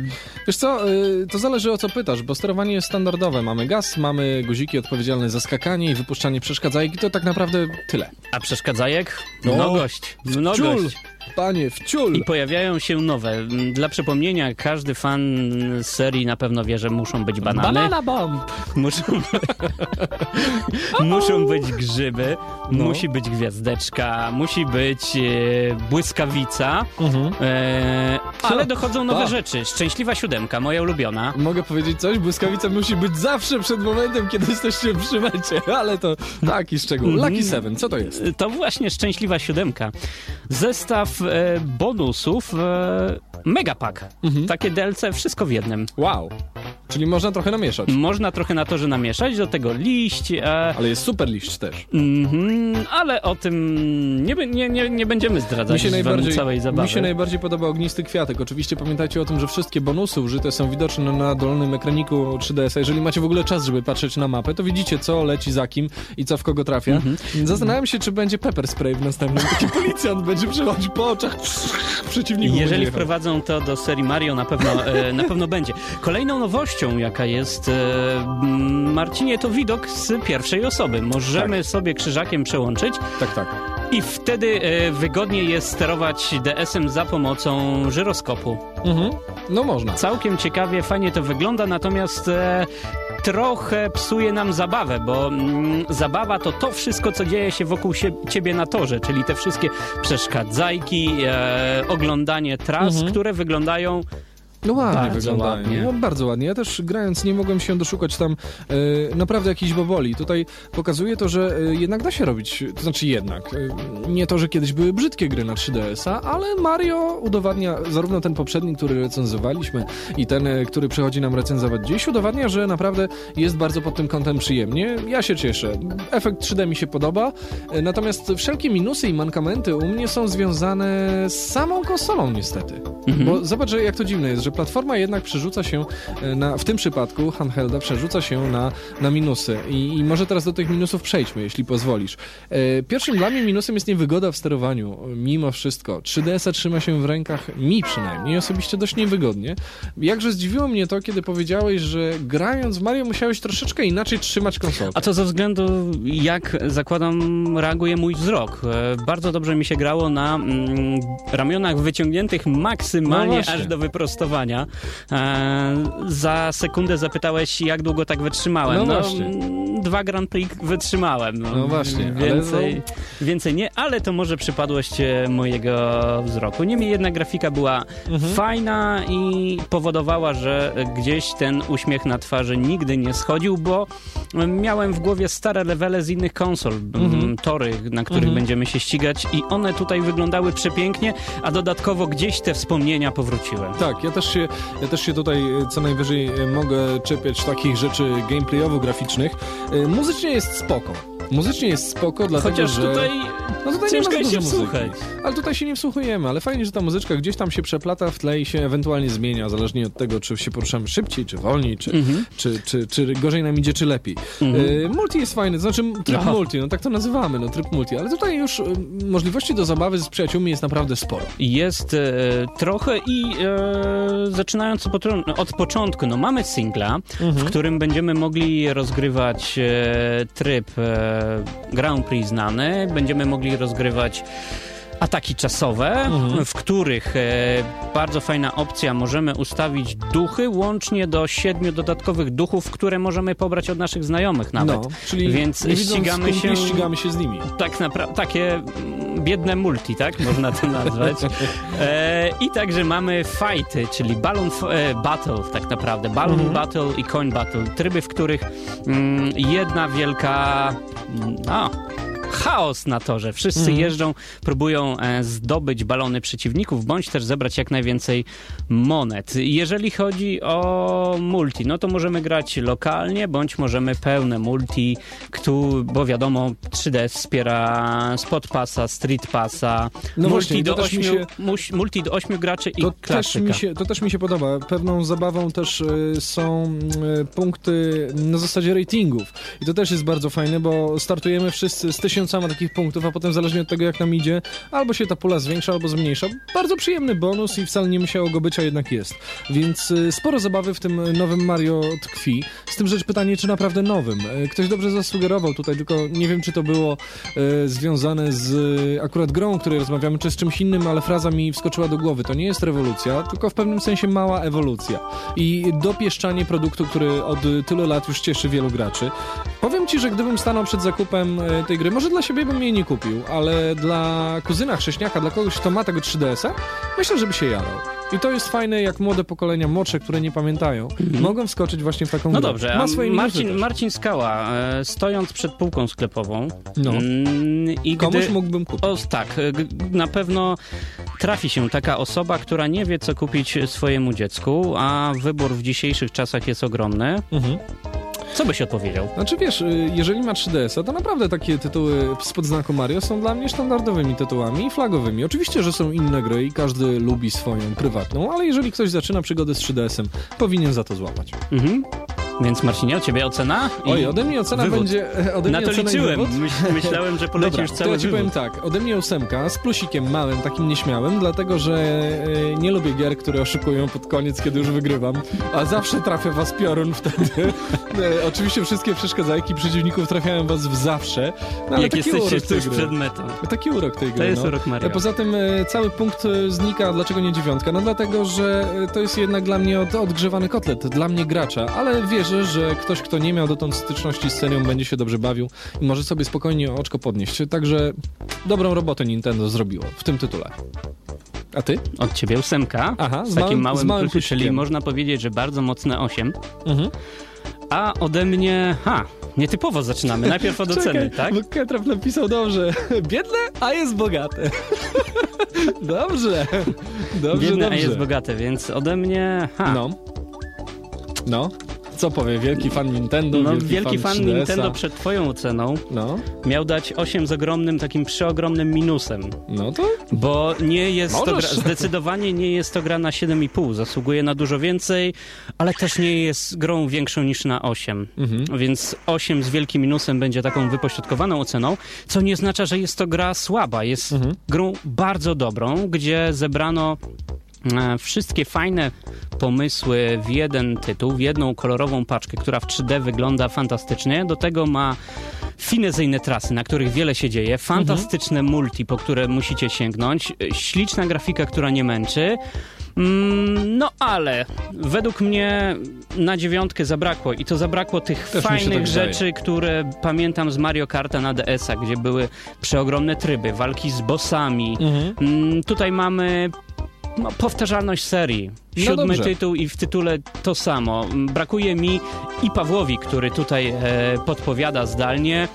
Wiesz co, y, to zależy o co pytasz, bo sterowanie jest standardowe. Mamy gaz, mamy guziki odpowiedzialne za skakanie i wypuszczanie przeszkadzajek i to tak naprawdę tyle. A przeszkadzajek? No, Mnogość. Ciul! Mnogość. Panie, wciul! I pojawiają się nowe. Dla przypomnienia, każdy fan serii na pewno wie, że muszą być banany. Banana bomb! Muszą, muszą być grzyby, No. musi być gwiazdeczka, musi być e, błyskawica, Mhm. e, ale dochodzą nowe A. rzeczy. Szczęśliwa siódemka, moja ulubiona. Mogę powiedzieć coś? Błyskawica musi być zawsze przed momentem, kiedy jesteście przy mecie, ale to taki szczegół. Mhm. Lucky Seven, co to jest? To właśnie szczęśliwa siódemka. Zestaw e, bonusów e, Megapack. Mhm. Takie DLC, wszystko w jednym. Wow. Czyli można trochę namieszać. Można trochę na torze namieszać, do tego liść, e, Ale jest super liść też. mhm, ale o tym nie, nie, nie, nie będziemy zdradzać Mi się, najbardziej, całej zabawy. mi się najbardziej podoba ognisty kwiatek. Oczywiście pamiętajcie o tym, że wszystkie bonusy użyte są widoczne na dolnym ekraniku 3DS-a. Jeżeli macie w ogóle czas, żeby patrzeć na mapę, to widzicie, co leci za kim i co w kogo trafia. Mhm. Zastanawiam się, czy będzie pepper spray w następnym. Taki policjant będzie przechodzić po oczach przeciwników. Jeżeli wprowadzą to do serii Mario, na pewno, e, na pewno będzie. Kolejną nowością, jaka jest, e, Marcinie, to widok z pierwszej osoby. Możemy sobie krzyżakiem przełączyć Tak, tak. i wtedy e, wygodnie jest sterować DS-em za pomocą żyroskopu. Mhm. No można. Całkiem ciekawie, fajnie to wygląda, natomiast e, trochę psuje nam zabawę, bo mm, zabawa to to wszystko, co dzieje się wokół sie, ciebie na torze, czyli te wszystkie przeszkadzajki, e, oglądanie tras, Mhm. które wyglądają No ładnie Bardzo wyglądają. ładnie. No, bardzo ładnie. Ja też grając nie mogłem się doszukać tam e, naprawdę jakiejś boboli. Tutaj pokazuje to, że e, jednak da się robić, to znaczy jednak, e, nie to, że kiedyś były brzydkie gry na 3DS-a, ale Mario udowadnia, zarówno ten poprzedni, który recenzowaliśmy i ten, e, który przychodzi nam recenzować dziś, udowadnia, że naprawdę jest bardzo pod tym kątem przyjemnie. Ja się cieszę. Efekt 3D mi się podoba, e, natomiast wszelkie minusy i mankamenty u mnie są związane z samą konsolą niestety. Bo zobacz, że jak to dziwne jest, że platforma jednak przerzuca się e, na, w tym przypadku handhelda przerzuca się na, na minusy I, i może teraz do tych minusów przejdźmy, jeśli pozwolisz. E, Pierwszym dla mnie minusem jest niewygoda w sterowaniu, mimo wszystko. 3DS-a trzyma się w rękach, mi przynajmniej, osobiście dość niewygodnie. Jakże zdziwiło mnie to, kiedy powiedziałeś, że grając w Mario musiałeś troszeczkę inaczej trzymać konsolę. A to ze względu, jak zakładam, reaguje mój wzrok. E, Bardzo dobrze mi się grało na mm, ramionach wyciągniętych maksymalnie No aż do wyprostowania. E, za sekundę zapytałeś, jak długo tak wytrzymałem. No właśnie. mm, Dwa Grand Prix wytrzymałem. No właśnie, ale Więcej, więcej nie, ale to może przypadłość e, mojego wzroku. Niemniej jednak grafika była Mhm. fajna i powodowała, że gdzieś ten uśmiech na twarzy nigdy nie schodził, bo miałem w głowie stare levele z innych konsol, mm, tory, na których Mhm. będziemy się ścigać i one tutaj wyglądały przepięknie, a dodatkowo gdzieś te wspomnienia powróciły. Tak, ja też się, ja też się tutaj e, co najwyżej e, mogę czepiać takich rzeczy gameplayowo-graficznych. E, Muzycznie jest spoko. Muzycznie jest spoko, dlatego Chociaż że... tutaj No tutaj ciężko nie ma się wsłuchać. Ale tutaj się nie wsłuchujemy, ale fajnie, że ta muzyczka gdzieś tam się przeplata w tle i się ewentualnie zmienia, zależnie od tego, czy się poruszamy szybciej, czy wolniej, czy, Mhm. czy, czy, czy gorzej nam idzie, czy lepiej. E, multi jest fajny, to znaczy tryb Aha. multi, no tak to nazywamy, no tryb multi, ale tutaj już e, możliwości do zabawy z przyjaciółmi jest naprawdę sporo. Jest e, trochę i e, zaczynając od, od początku, no mamy singla, w którym będziemy mogli rozgrywać e, tryb Grand Prix znany, będziemy mogli rozgrywać ataki czasowe, w których e, bardzo fajna opcja, możemy ustawić duchy łącznie do siedmiu dodatkowych duchów, które możemy pobrać od naszych znajomych nawet. No, czyli Więc ścigamy się- ścigamy się z nimi. tak naprawdę, takie mm, biedne multi, tak? Można to nazwać. E, I także mamy fighty, czyli balloon e, battle tak naprawdę. Balloon Mhm. battle i coin battle. Tryby, w których mm, jedna wielka... mm, A, chaos na torze. Wszyscy Mhm. jeżdżą, próbują e, zdobyć balony przeciwników, bądź też zebrać jak najwięcej monet. Jeżeli chodzi o multi, no to możemy grać lokalnie, bądź możemy pełne multi, bo wiadomo, 3DS wspiera Spot Passa, Street Passa, No multi, właśnie, do też mi 8, się- multi do 8 graczy i To też, klasyka. mi się, to też mi się podoba. Pewną zabawą też e, są e, punkty na zasadzie ratingów. I to też jest bardzo fajne, bo startujemy wszyscy z 1000 50 sama takich punktów, a potem zależnie od tego jak nam idzie, albo się ta pula zwiększa, albo zmniejsza. Bardzo przyjemny bonus i wcale nie musiało go być, a jednak jest. Więc y, sporo zabawy w tym nowym Mario tkwi. Z tym rzecz pytanie, czy naprawdę nowym. Y, Ktoś dobrze zasugerował tutaj, tylko nie wiem, czy to było y, związane z akurat grą, o której rozmawiamy, czy z czymś innym, ale fraza mi wskoczyła do głowy. To nie jest rewolucja, tylko w pewnym sensie mała ewolucja. I dopieszczanie produktu, który od tylu lat już cieszy wielu graczy. Powiem ci, że gdybym stanął przed zakupem tej gry, może dla siebie bym jej nie kupił, ale dla kuzyna, chrześniaka, dla kogoś, kto ma tego 3DS-a, myślę, żeby się jarał. I to jest fajne, jak młode pokolenia, młodsze, które nie pamiętają, mogą wskoczyć właśnie w taką No grę. dobrze, Ma swoje Marcin. Marcin Skała, e, stojąc przed półką sklepową No. mm, i Komuś gdy... mógłbym kupić. O, tak, e, na pewno trafi się taka osoba, która nie wie, co kupić swojemu dziecku, a wybór w dzisiejszych czasach jest ogromny. Mhm. Co byś odpowiedział? Znaczy wiesz, y, jeżeli ma 3DS-a, to naprawdę takie tytuły spod znaku Mario są dla mnie standardowymi tytułami i flagowymi. Oczywiście, że są inne gry i każdy lubi swoją prywatną, ale jeżeli ktoś zaczyna przygodę z 3DS-em, powinien za to złapać. Mhm. Więc Marcinie, od ciebie ocena? I Oj, ode mnie ocena wywód. będzie... Ode Na mnie to ocena i liczyłem. myślałem, że poleci Dobra, już to cały ja ci powiem wywód. tak, ode mnie ósemka z plusikiem małym, takim nieśmiałym, dlatego że e, nie lubię gier, które oszukują pod koniec, kiedy już wygrywam, a zawsze trafia was piorun wtedy. E, oczywiście wszystkie przeszkadzajki przeciwników trafiają was w zawsze, no, ale Jak jesteście urok tej tuż gry. przed metą. Taki urok tej gry. To jest no. urok Mario. E, Poza tym e, cały punkt e, znika, dlaczego nie dziewiątka? No dlatego, że e, to jest jednak dla mnie od, odgrzewany kotlet, dla mnie gracza, ale wierzę, że ktoś, kto nie miał dotąd styczności z serią, będzie się dobrze bawił i może sobie spokojnie oczko podnieść. Także dobrą robotę Nintendo zrobiło w tym tytule. A ty? Od ciebie ósemka. Aha, z, z takim małym- z małym czyli można powiedzieć, że bardzo mocne 8. Mhm. A ode mnie, ha, nietypowo zaczynamy. Najpierw od oceny, tak? bo Ketrap napisał dobrze. Biedne, a jest bogate. dobrze. Dobrze, Biedne, a dobrze. jest bogate, więc ode mnie, ha. No. No. Co powie? Wielki fan Nintendo, No, wielki, wielki fan 3DS-a. Nintendo przed twoją oceną No, miał dać 8 z ogromnym, takim przeogromnym minusem. no to Bo nie jest to gra, zdecydowanie nie jest to gra na 7,5. Zasługuje na dużo więcej, ale też nie jest grą większą niż na 8. Mhm. Więc 8 z wielkim minusem będzie taką wypośrodkowaną oceną, co nie oznacza, że jest to gra słaba. Jest Mhm. grą bardzo dobrą, gdzie zebrano e, wszystkie fajne pomysły w jeden tytuł, w jedną kolorową paczkę, która w 3D wygląda fantastycznie. Do tego ma finezyjne trasy, na których wiele się dzieje, fantastyczne multi, po które musicie sięgnąć, e, śliczna grafika, która nie męczy. Mm, No ale według mnie na dziewiątkę zabrakło i to zabrakło tych Też się fajnych tak rzeczy, które pamiętam z Mario Karta na DS-a, gdzie były przeogromne tryby, walki z bossami. Mhm. Mm, Tutaj mamy no, powtarzalność serii. No Siódmy dobrze. tytuł i w tytule to samo. Brakuje mi i Pawłowi, który tutaj e, podpowiada zdalnie,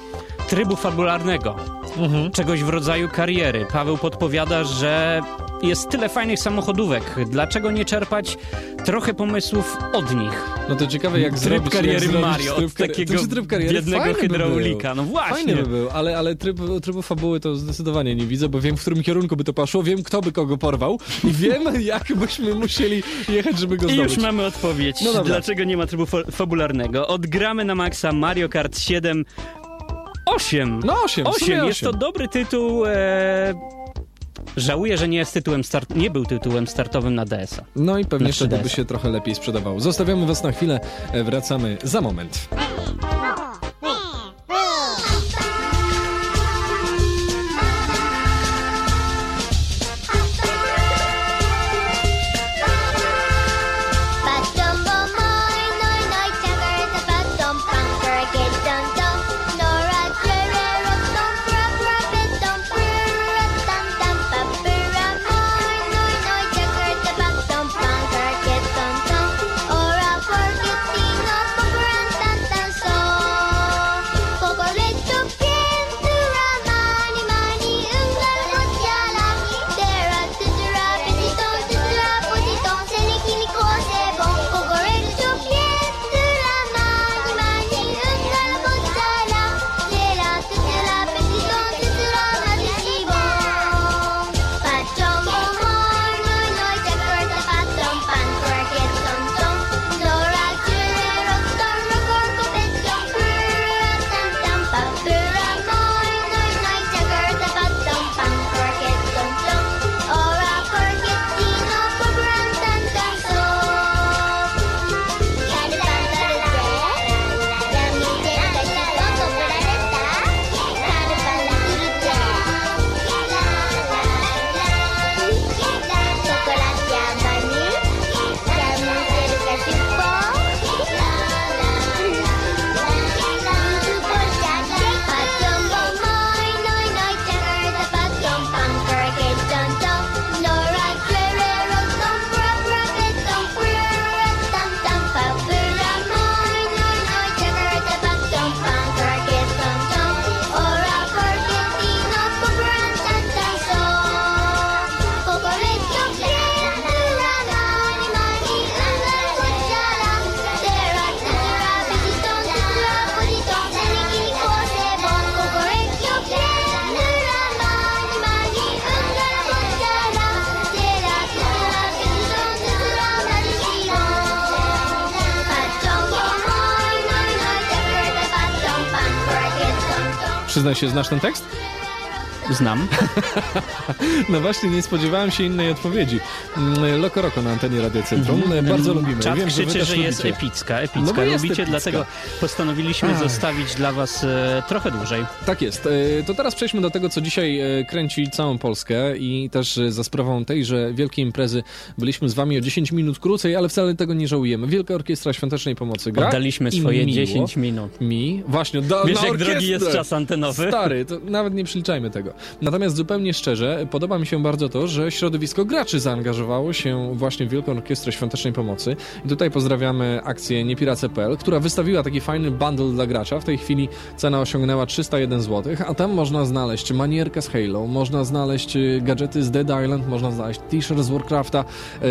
trybu fabularnego. Mhm. Czegoś w rodzaju kariery. Paweł podpowiada, że jest tyle fajnych samochodówek. Dlaczego nie czerpać trochę pomysłów od nich? No to ciekawe jak Tryb zrobić... kariery jak Mario, tryb kar- takiego to, że tryb kariery biednego fajny by hydraulika. był. No właśnie. Fajny by był, ale, ale tryb, trybu fabuły to zdecydowanie nie widzę, bo wiem, w którym kierunku by to poszło, wiem, kto by kogo porwał i wiem, jak byśmy musieli jechać, żeby go I zdobyć. już mamy odpowiedź, No dlaczego nie ma trybu fa- fabularnego. Odgramy na maksa Mario Kart 7 8. No 8, 8. Jest to dobry tytuł. E... Żałuję, że nie tytułem start... nie był tytułem startowym na DS-a. No i pewnie wtedy 3DS. by się trochę lepiej sprzedawało. Zostawiamy was na chwilę, e, wracamy za moment. Przyznaj się, znasz ten tekst? Znam. No właśnie, nie spodziewałem się innej odpowiedzi. Mm, Loko Roko na antenie Radio Centrum. Bardzo lubimy. Czat Wiem, że krzyczy, też że jest lubicie. epicka, No epicka. jest Lubicie, epicka. dlatego postanowiliśmy zostawić dla was e, trochę dłużej. Tak jest. E, To teraz przejdźmy do tego, co dzisiaj e, kręci całą Polskę i też e, za sprawą tejże wielkiej imprezy byliśmy z wami o 10 minut krócej, ale wcale tego nie żałujemy. Wielka Orkiestra Świątecznej Pomocy gra. Oddaliśmy swoje miło 10 minut. Mi? Właśnie, do, Wiesz, na jak drogi jest czas antenowy? Stary, to nawet nie przeliczajmy tego. Natomiast zupełnie szczerze, podoba mi się bardzo to, że środowisko graczy zaangażowało się właśnie w Wielką Orkiestrę Świątecznej Pomocy. I tutaj pozdrawiamy akcję niepirace.pl, która wystawiła taki fajny bundle dla gracza. W tej chwili cena osiągnęła 301 zł, a tam można znaleźć manierkę z Halo, można znaleźć y, gadżety z Dead Island, można znaleźć t-shirt z Warcrafta,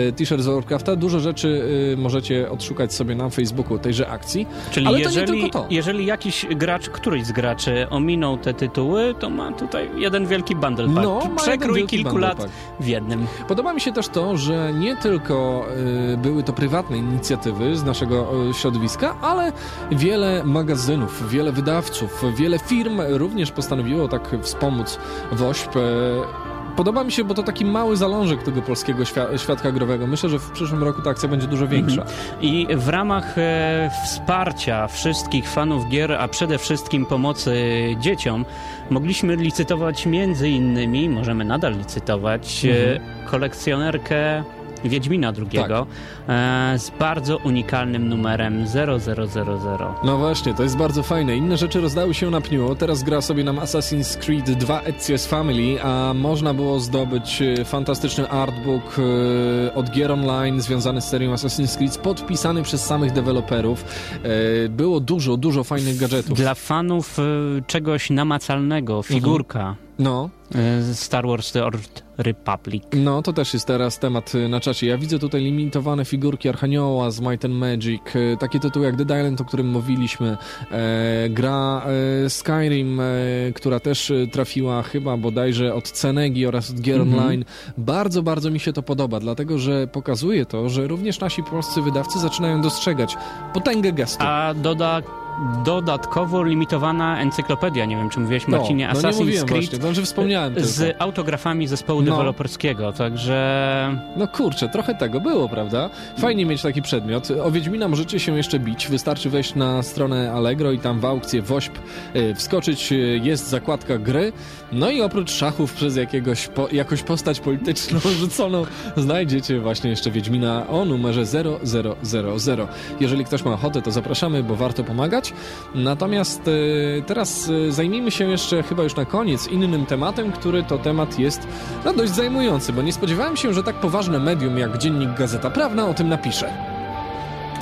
y, t-shirt z Warcrafta. Dużo rzeczy y, możecie odszukać sobie na Facebooku tejże akcji. Czyli Ale to nie jeżeli, tylko to. jeżeli jakiś gracz, któryś z graczy ominął te tytuły, to ma tutaj jeden wielki bundle pack. No, Przekrój kilku lat pack. w jednym. Podoba mi się też to, że nie tylko y, były to prywatne inicjatywy z naszego y, środowiska, ale wiele magazynów, wiele wydawców, wiele firm również postanowiło tak wspomóc WOŚP. Y, Podoba mi się, bo to taki mały zalążek tego polskiego świa- świadka growego. Myślę, że w przyszłym roku ta akcja będzie dużo większa. I w ramach e, wsparcia wszystkich fanów gier, a przede wszystkim pomocy dzieciom, mogliśmy licytować między innymi, możemy nadal licytować, e, kolekcjonerkę Wiedźmina II e, z bardzo unikalnym numerem 0000. No właśnie, to jest bardzo fajne. Inne rzeczy rozdały się na pniu. Teraz gra sobie nam Assassin's Creed 2 Ezio's Family, a można było zdobyć e, fantastyczny artbook e, od gier online związany z serią Assassin's Creed, podpisany przez samych deweloperów. E, Było dużo, dużo fajnych gadżetów. Dla fanów czegoś namacalnego, figurka No, e, Star Wars The Old Republic. no, to też jest teraz temat e, na czacie. Ja widzę tutaj limitowane figurki Archanioła z Might and Magic, e, takie tytuły jak Dead Island, o którym mówiliśmy, e, gra e, Skyrim, e, która też e, trafiła chyba bodajże od Cenegi oraz od gier Mhm. online. Bardzo, bardzo mi się to podoba, dlatego że pokazuje to, że również nasi polscy wydawcy zaczynają dostrzegać potęgę gestu. A doda, dodatkowo limitowana encyklopedia, nie wiem czy mówiłeś Marcinie, no, no nie Assassin's mówiłem Creed właśnie, znaczy wspomniałem tylko. z autografami zespołu No. deweloperskiego, także No kurczę, trochę tego było, prawda? Fajnie mieć taki przedmiot. O Wiedźmina możecie się jeszcze bić. Wystarczy wejść na stronę Allegro i tam w aukcję WOŚP y, wskoczyć. y, Jest zakładka gry. No i oprócz szachów przez jakiegoś po, jakąś postać polityczną rzuconą znajdziecie właśnie jeszcze Wiedźmina o numerze 0000. Jeżeli ktoś ma ochotę, to zapraszamy, bo warto pomagać. Natomiast y, teraz y, zajmijmy się jeszcze chyba już na koniec innym tematem, który to temat jest no, dość zajmujący, bo nie spodziewałem się, że tak poważne medium jak Dziennik Gazeta Prawna o tym napisze.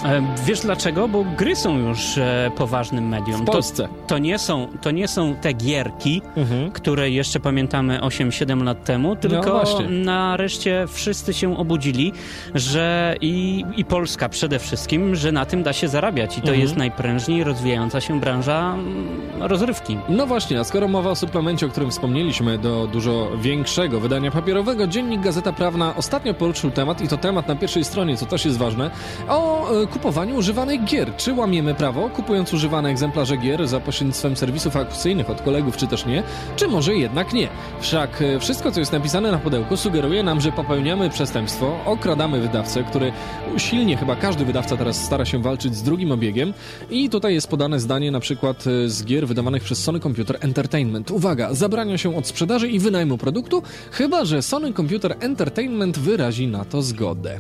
E, wiesz dlaczego? Bo gry są już e, poważnym medium. W Polsce. To, to, nie są, to nie są te gierki, Mhm. które jeszcze pamiętamy 8-7 lat temu, tylko No nareszcie wszyscy się obudzili, że i, i Polska przede wszystkim, że na tym da się zarabiać i to Mhm. jest najprężniej rozwijająca się branża mm, rozrywki. No właśnie, a skoro mowa o suplemencie, o którym wspomnieliśmy, do dużo większego wydania papierowego, Dziennik Gazeta Prawna ostatnio poruszył temat, i to temat na pierwszej stronie, co też jest ważne, o e, kupowaniu używanych gier. Czy łamiemy prawo, kupując używane egzemplarze gier za pośrednictwem serwisów aukcyjnych od kolegów, czy też nie? Czy może jednak nie? Wszak e, wszystko, co jest napisane na pudełku, sugeruje nam, że popełniamy przestępstwo, okradamy wydawcę, który silnie chyba każdy wydawca teraz stara się walczyć z drugim obiegiem. I tutaj jest podane zdanie na przykład e, z gier wydawanych przez Sony Computer Entertainment. Uwaga, zabrania się od sprzedaży i wynajmu produktu, chyba że Sony Computer Entertainment wyrazi na to zgodę.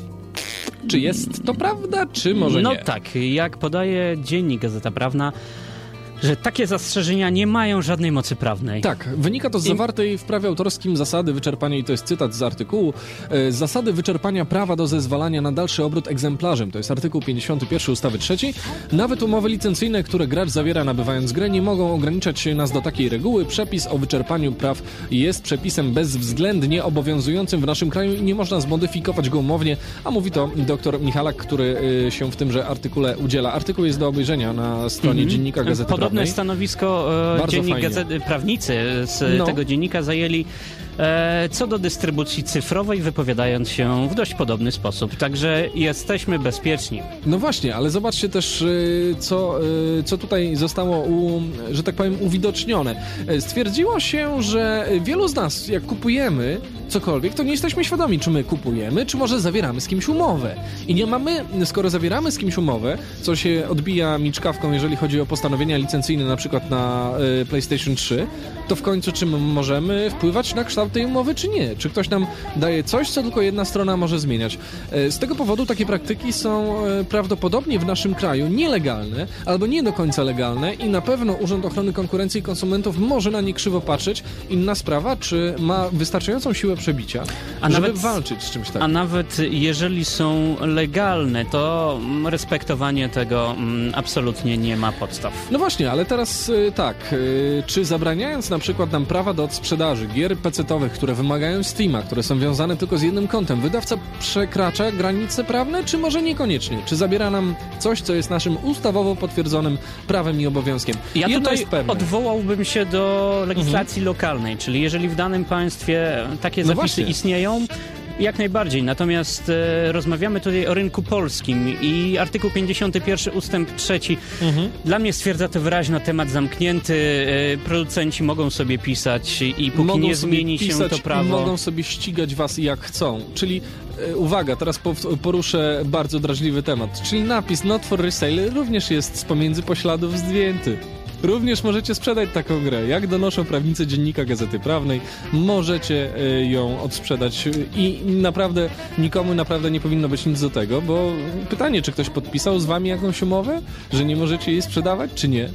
Czy jest to prawda, czy może no nie? tak, jak podaje dziennik Gazeta Prawna, że takie zastrzeżenia nie mają żadnej mocy prawnej. Tak, wynika to z zawartej w prawie autorskim zasady wyczerpania, i to jest cytat z artykułu, e, zasady wyczerpania prawa do zezwalania na dalszy obrót egzemplarzem, to jest artykuł 51 ustawy 3. Nawet umowy licencyjne, które gracz zawiera nabywając grę, nie mogą ograniczać nas do takiej reguły. Przepis o wyczerpaniu praw jest przepisem bezwzględnie obowiązującym w naszym kraju i nie można zmodyfikować go umownie, a mówi to dr Michalak, który e, się w tymże artykule udziela. Artykuł jest do obejrzenia na stronie Dziennika Gazety Podobne stanowisko e, dziennik gazety, prawnicy z No. tego dziennika zajęli co do dystrybucji cyfrowej, wypowiadając się w dość podobny sposób. Także jesteśmy bezpieczni. No właśnie, ale zobaczcie też, y, co, y, co tutaj zostało, u, że tak powiem, uwidocznione. E, Stwierdziło się, że wielu z nas, jak kupujemy cokolwiek, to nie jesteśmy świadomi, czy my kupujemy, czy może zawieramy z kimś umowę. I nie mamy, skoro zawieramy z kimś umowę, co się odbija miczkawką, jeżeli chodzi o postanowienia licencyjne, na przykład na PlayStation 3, to w końcu czy my możemy wpływać na kształt tej umowy, czy nie? Czy ktoś nam daje coś, co tylko jedna strona może zmieniać? E, Z tego powodu takie praktyki są e, prawdopodobnie w naszym kraju nielegalne, albo nie do końca legalne i na pewno Urząd Ochrony Konkurencji i Konsumentów może na nie krzywo patrzeć. Inna sprawa, czy ma wystarczającą siłę przebicia, A żeby nawet- walczyć z czymś takim. A nawet jeżeli są legalne, to mm, respektowanie tego mm, absolutnie nie ma podstaw. No właśnie, ale teraz y, tak, y, czy zabraniając na przykład nam prawa do odsprzedaży gier PC-owych, które wymagają Steama, które są wiązane tylko z jednym kontem, wydawca przekracza granice prawne, czy może niekoniecznie? Czy zabiera nam coś, co jest naszym ustawowo potwierdzonym prawem i obowiązkiem? Ja Jedno tutaj. Mhm. odwołałbym się do legislacji lokalnej, czyli jeżeli w danym państwie takie No zapisy właśnie. istnieją, jak najbardziej. Natomiast e, rozmawiamy tutaj o rynku polskim i artykuł 51 ustęp 3 Mhm. dla mnie stwierdza to wyraźnie temat zamknięty. E, producenci mogą sobie pisać i póki mogą nie zmieni się to prawo. mogą sobie ścigać was jak chcą. Czyli e, uwaga, teraz poruszę bardzo drażliwy temat. Czyli napis not for resale również jest z pomiędzy pośladów zdjęty. Również możecie sprzedać taką grę. Jak donoszą prawnicy dziennika Gazety Prawnej, możecie e, ją odsprzedać i naprawdę nikomu naprawdę nie powinno być nic do tego, bo pytanie, czy ktoś podpisał z wami jakąś umowę, że nie możecie jej sprzedawać, czy nie?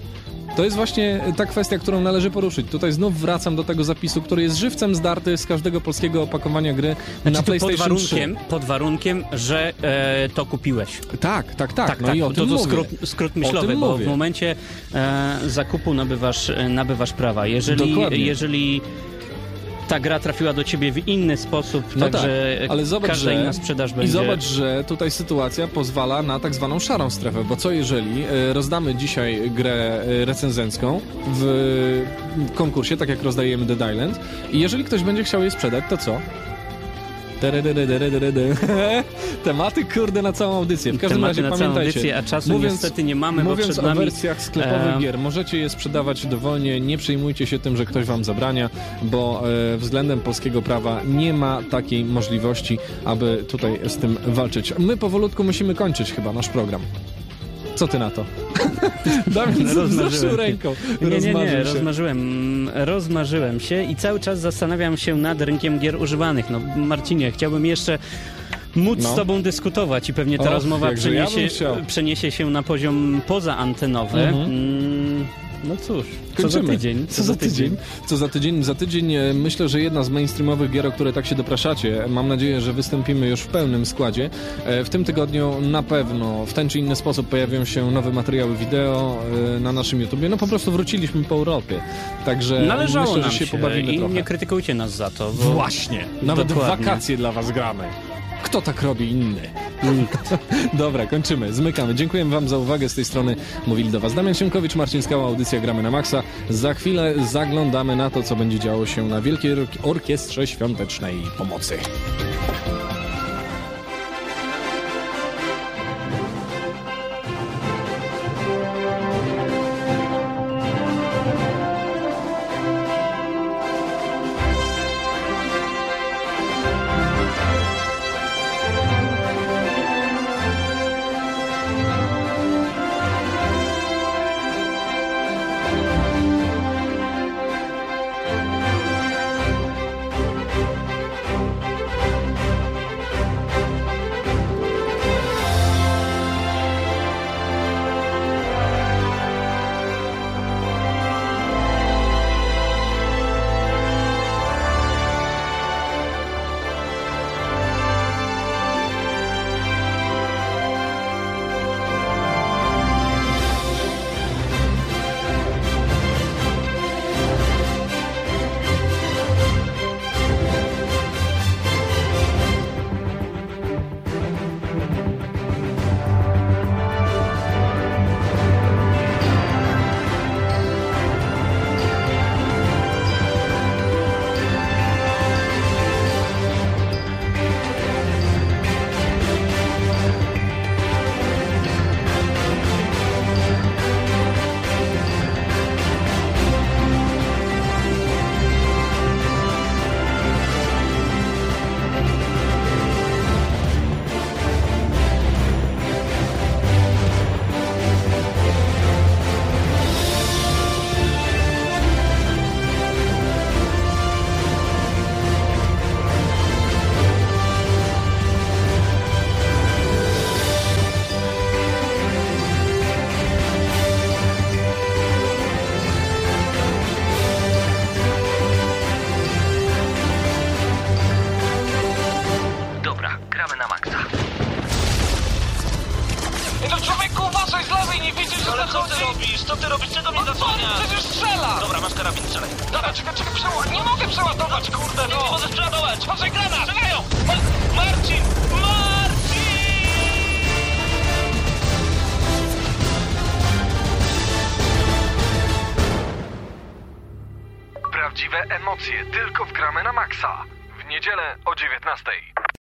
To jest właśnie ta kwestia, którą należy poruszyć. Tutaj znów wracam do tego zapisu, który jest żywcem zdarty z każdego polskiego opakowania gry na Znaczy, pod PlayStation warunkiem, pod warunkiem, że e, to kupiłeś. 3. Tak, tak, tak. Tak, no tak, i o to, to skrót, skrót myślowy, bo mówię. w momencie e, zakupu nabywasz, e, nabywasz prawa. Jeżeli, Dokładnie. jeżeli ta gra trafiła do ciebie w inny sposób, No także tak, ale zobacz, każda że, inna sprzedaż I będzie... zobacz, że tutaj sytuacja pozwala na tak zwaną szarą strefę, bo co jeżeli e, rozdamy dzisiaj grę e, recenzencką w konkursie, tak jak rozdajemy Dead Island i jeżeli ktoś będzie chciał jej sprzedać, to co? Tematy kurde na całą audycję. W każdym Tematy razie pamiętajcie. audycję, a czasu niestety nie mamy, Mówiąc o nami, wersjach sklepowych e, gier, możecie je sprzedawać dowolnie, nie przejmujcie się tym, że ktoś wam zabrania, bo e, względem polskiego prawa nie ma takiej możliwości, aby tutaj z tym walczyć. My powolutku musimy kończyć chyba nasz program. Co ty na to? Wzruszył się. ręką. Nie, nie, nie, się. rozmarzyłem, rozmarzyłem się i cały czas zastanawiam się nad rynkiem gier używanych. No Marcinie, chciałbym jeszcze móc No. z tobą dyskutować i pewnie ta Och, rozmowa jakże ja przeniesie, przeniesie się na poziom pozaantenowy. Mhm. No cóż, co za Kończymy. tydzień? Co za tydzień? Co za tydzień? Za tydzień e, myślę, że jedna z mainstreamowych gier, o które tak się dopraszacie, mam nadzieję, że wystąpimy już w pełnym składzie. E, W tym tygodniu na pewno w ten czy inny sposób pojawią się nowe materiały wideo e, na naszym YouTubie. No po prostu wróciliśmy po Europie. Także Należało myślę, że się, pobawimy i trochę. nie krytykujcie nas za to. Właśnie! Nawet Dokładnie. wakacje dla was gramy. Kto tak robi inny? Nikt. Dobra, kończymy, zmykamy. Dziękuję wam za uwagę. Z tej strony mówili do was Damian Siemkowicz, Marcin Skała, audycja Gramy na Maxa. Za chwilę zaglądamy na to, co będzie działo się na Wielkiej Ork- Orkiestrze Świątecznej Pomocy.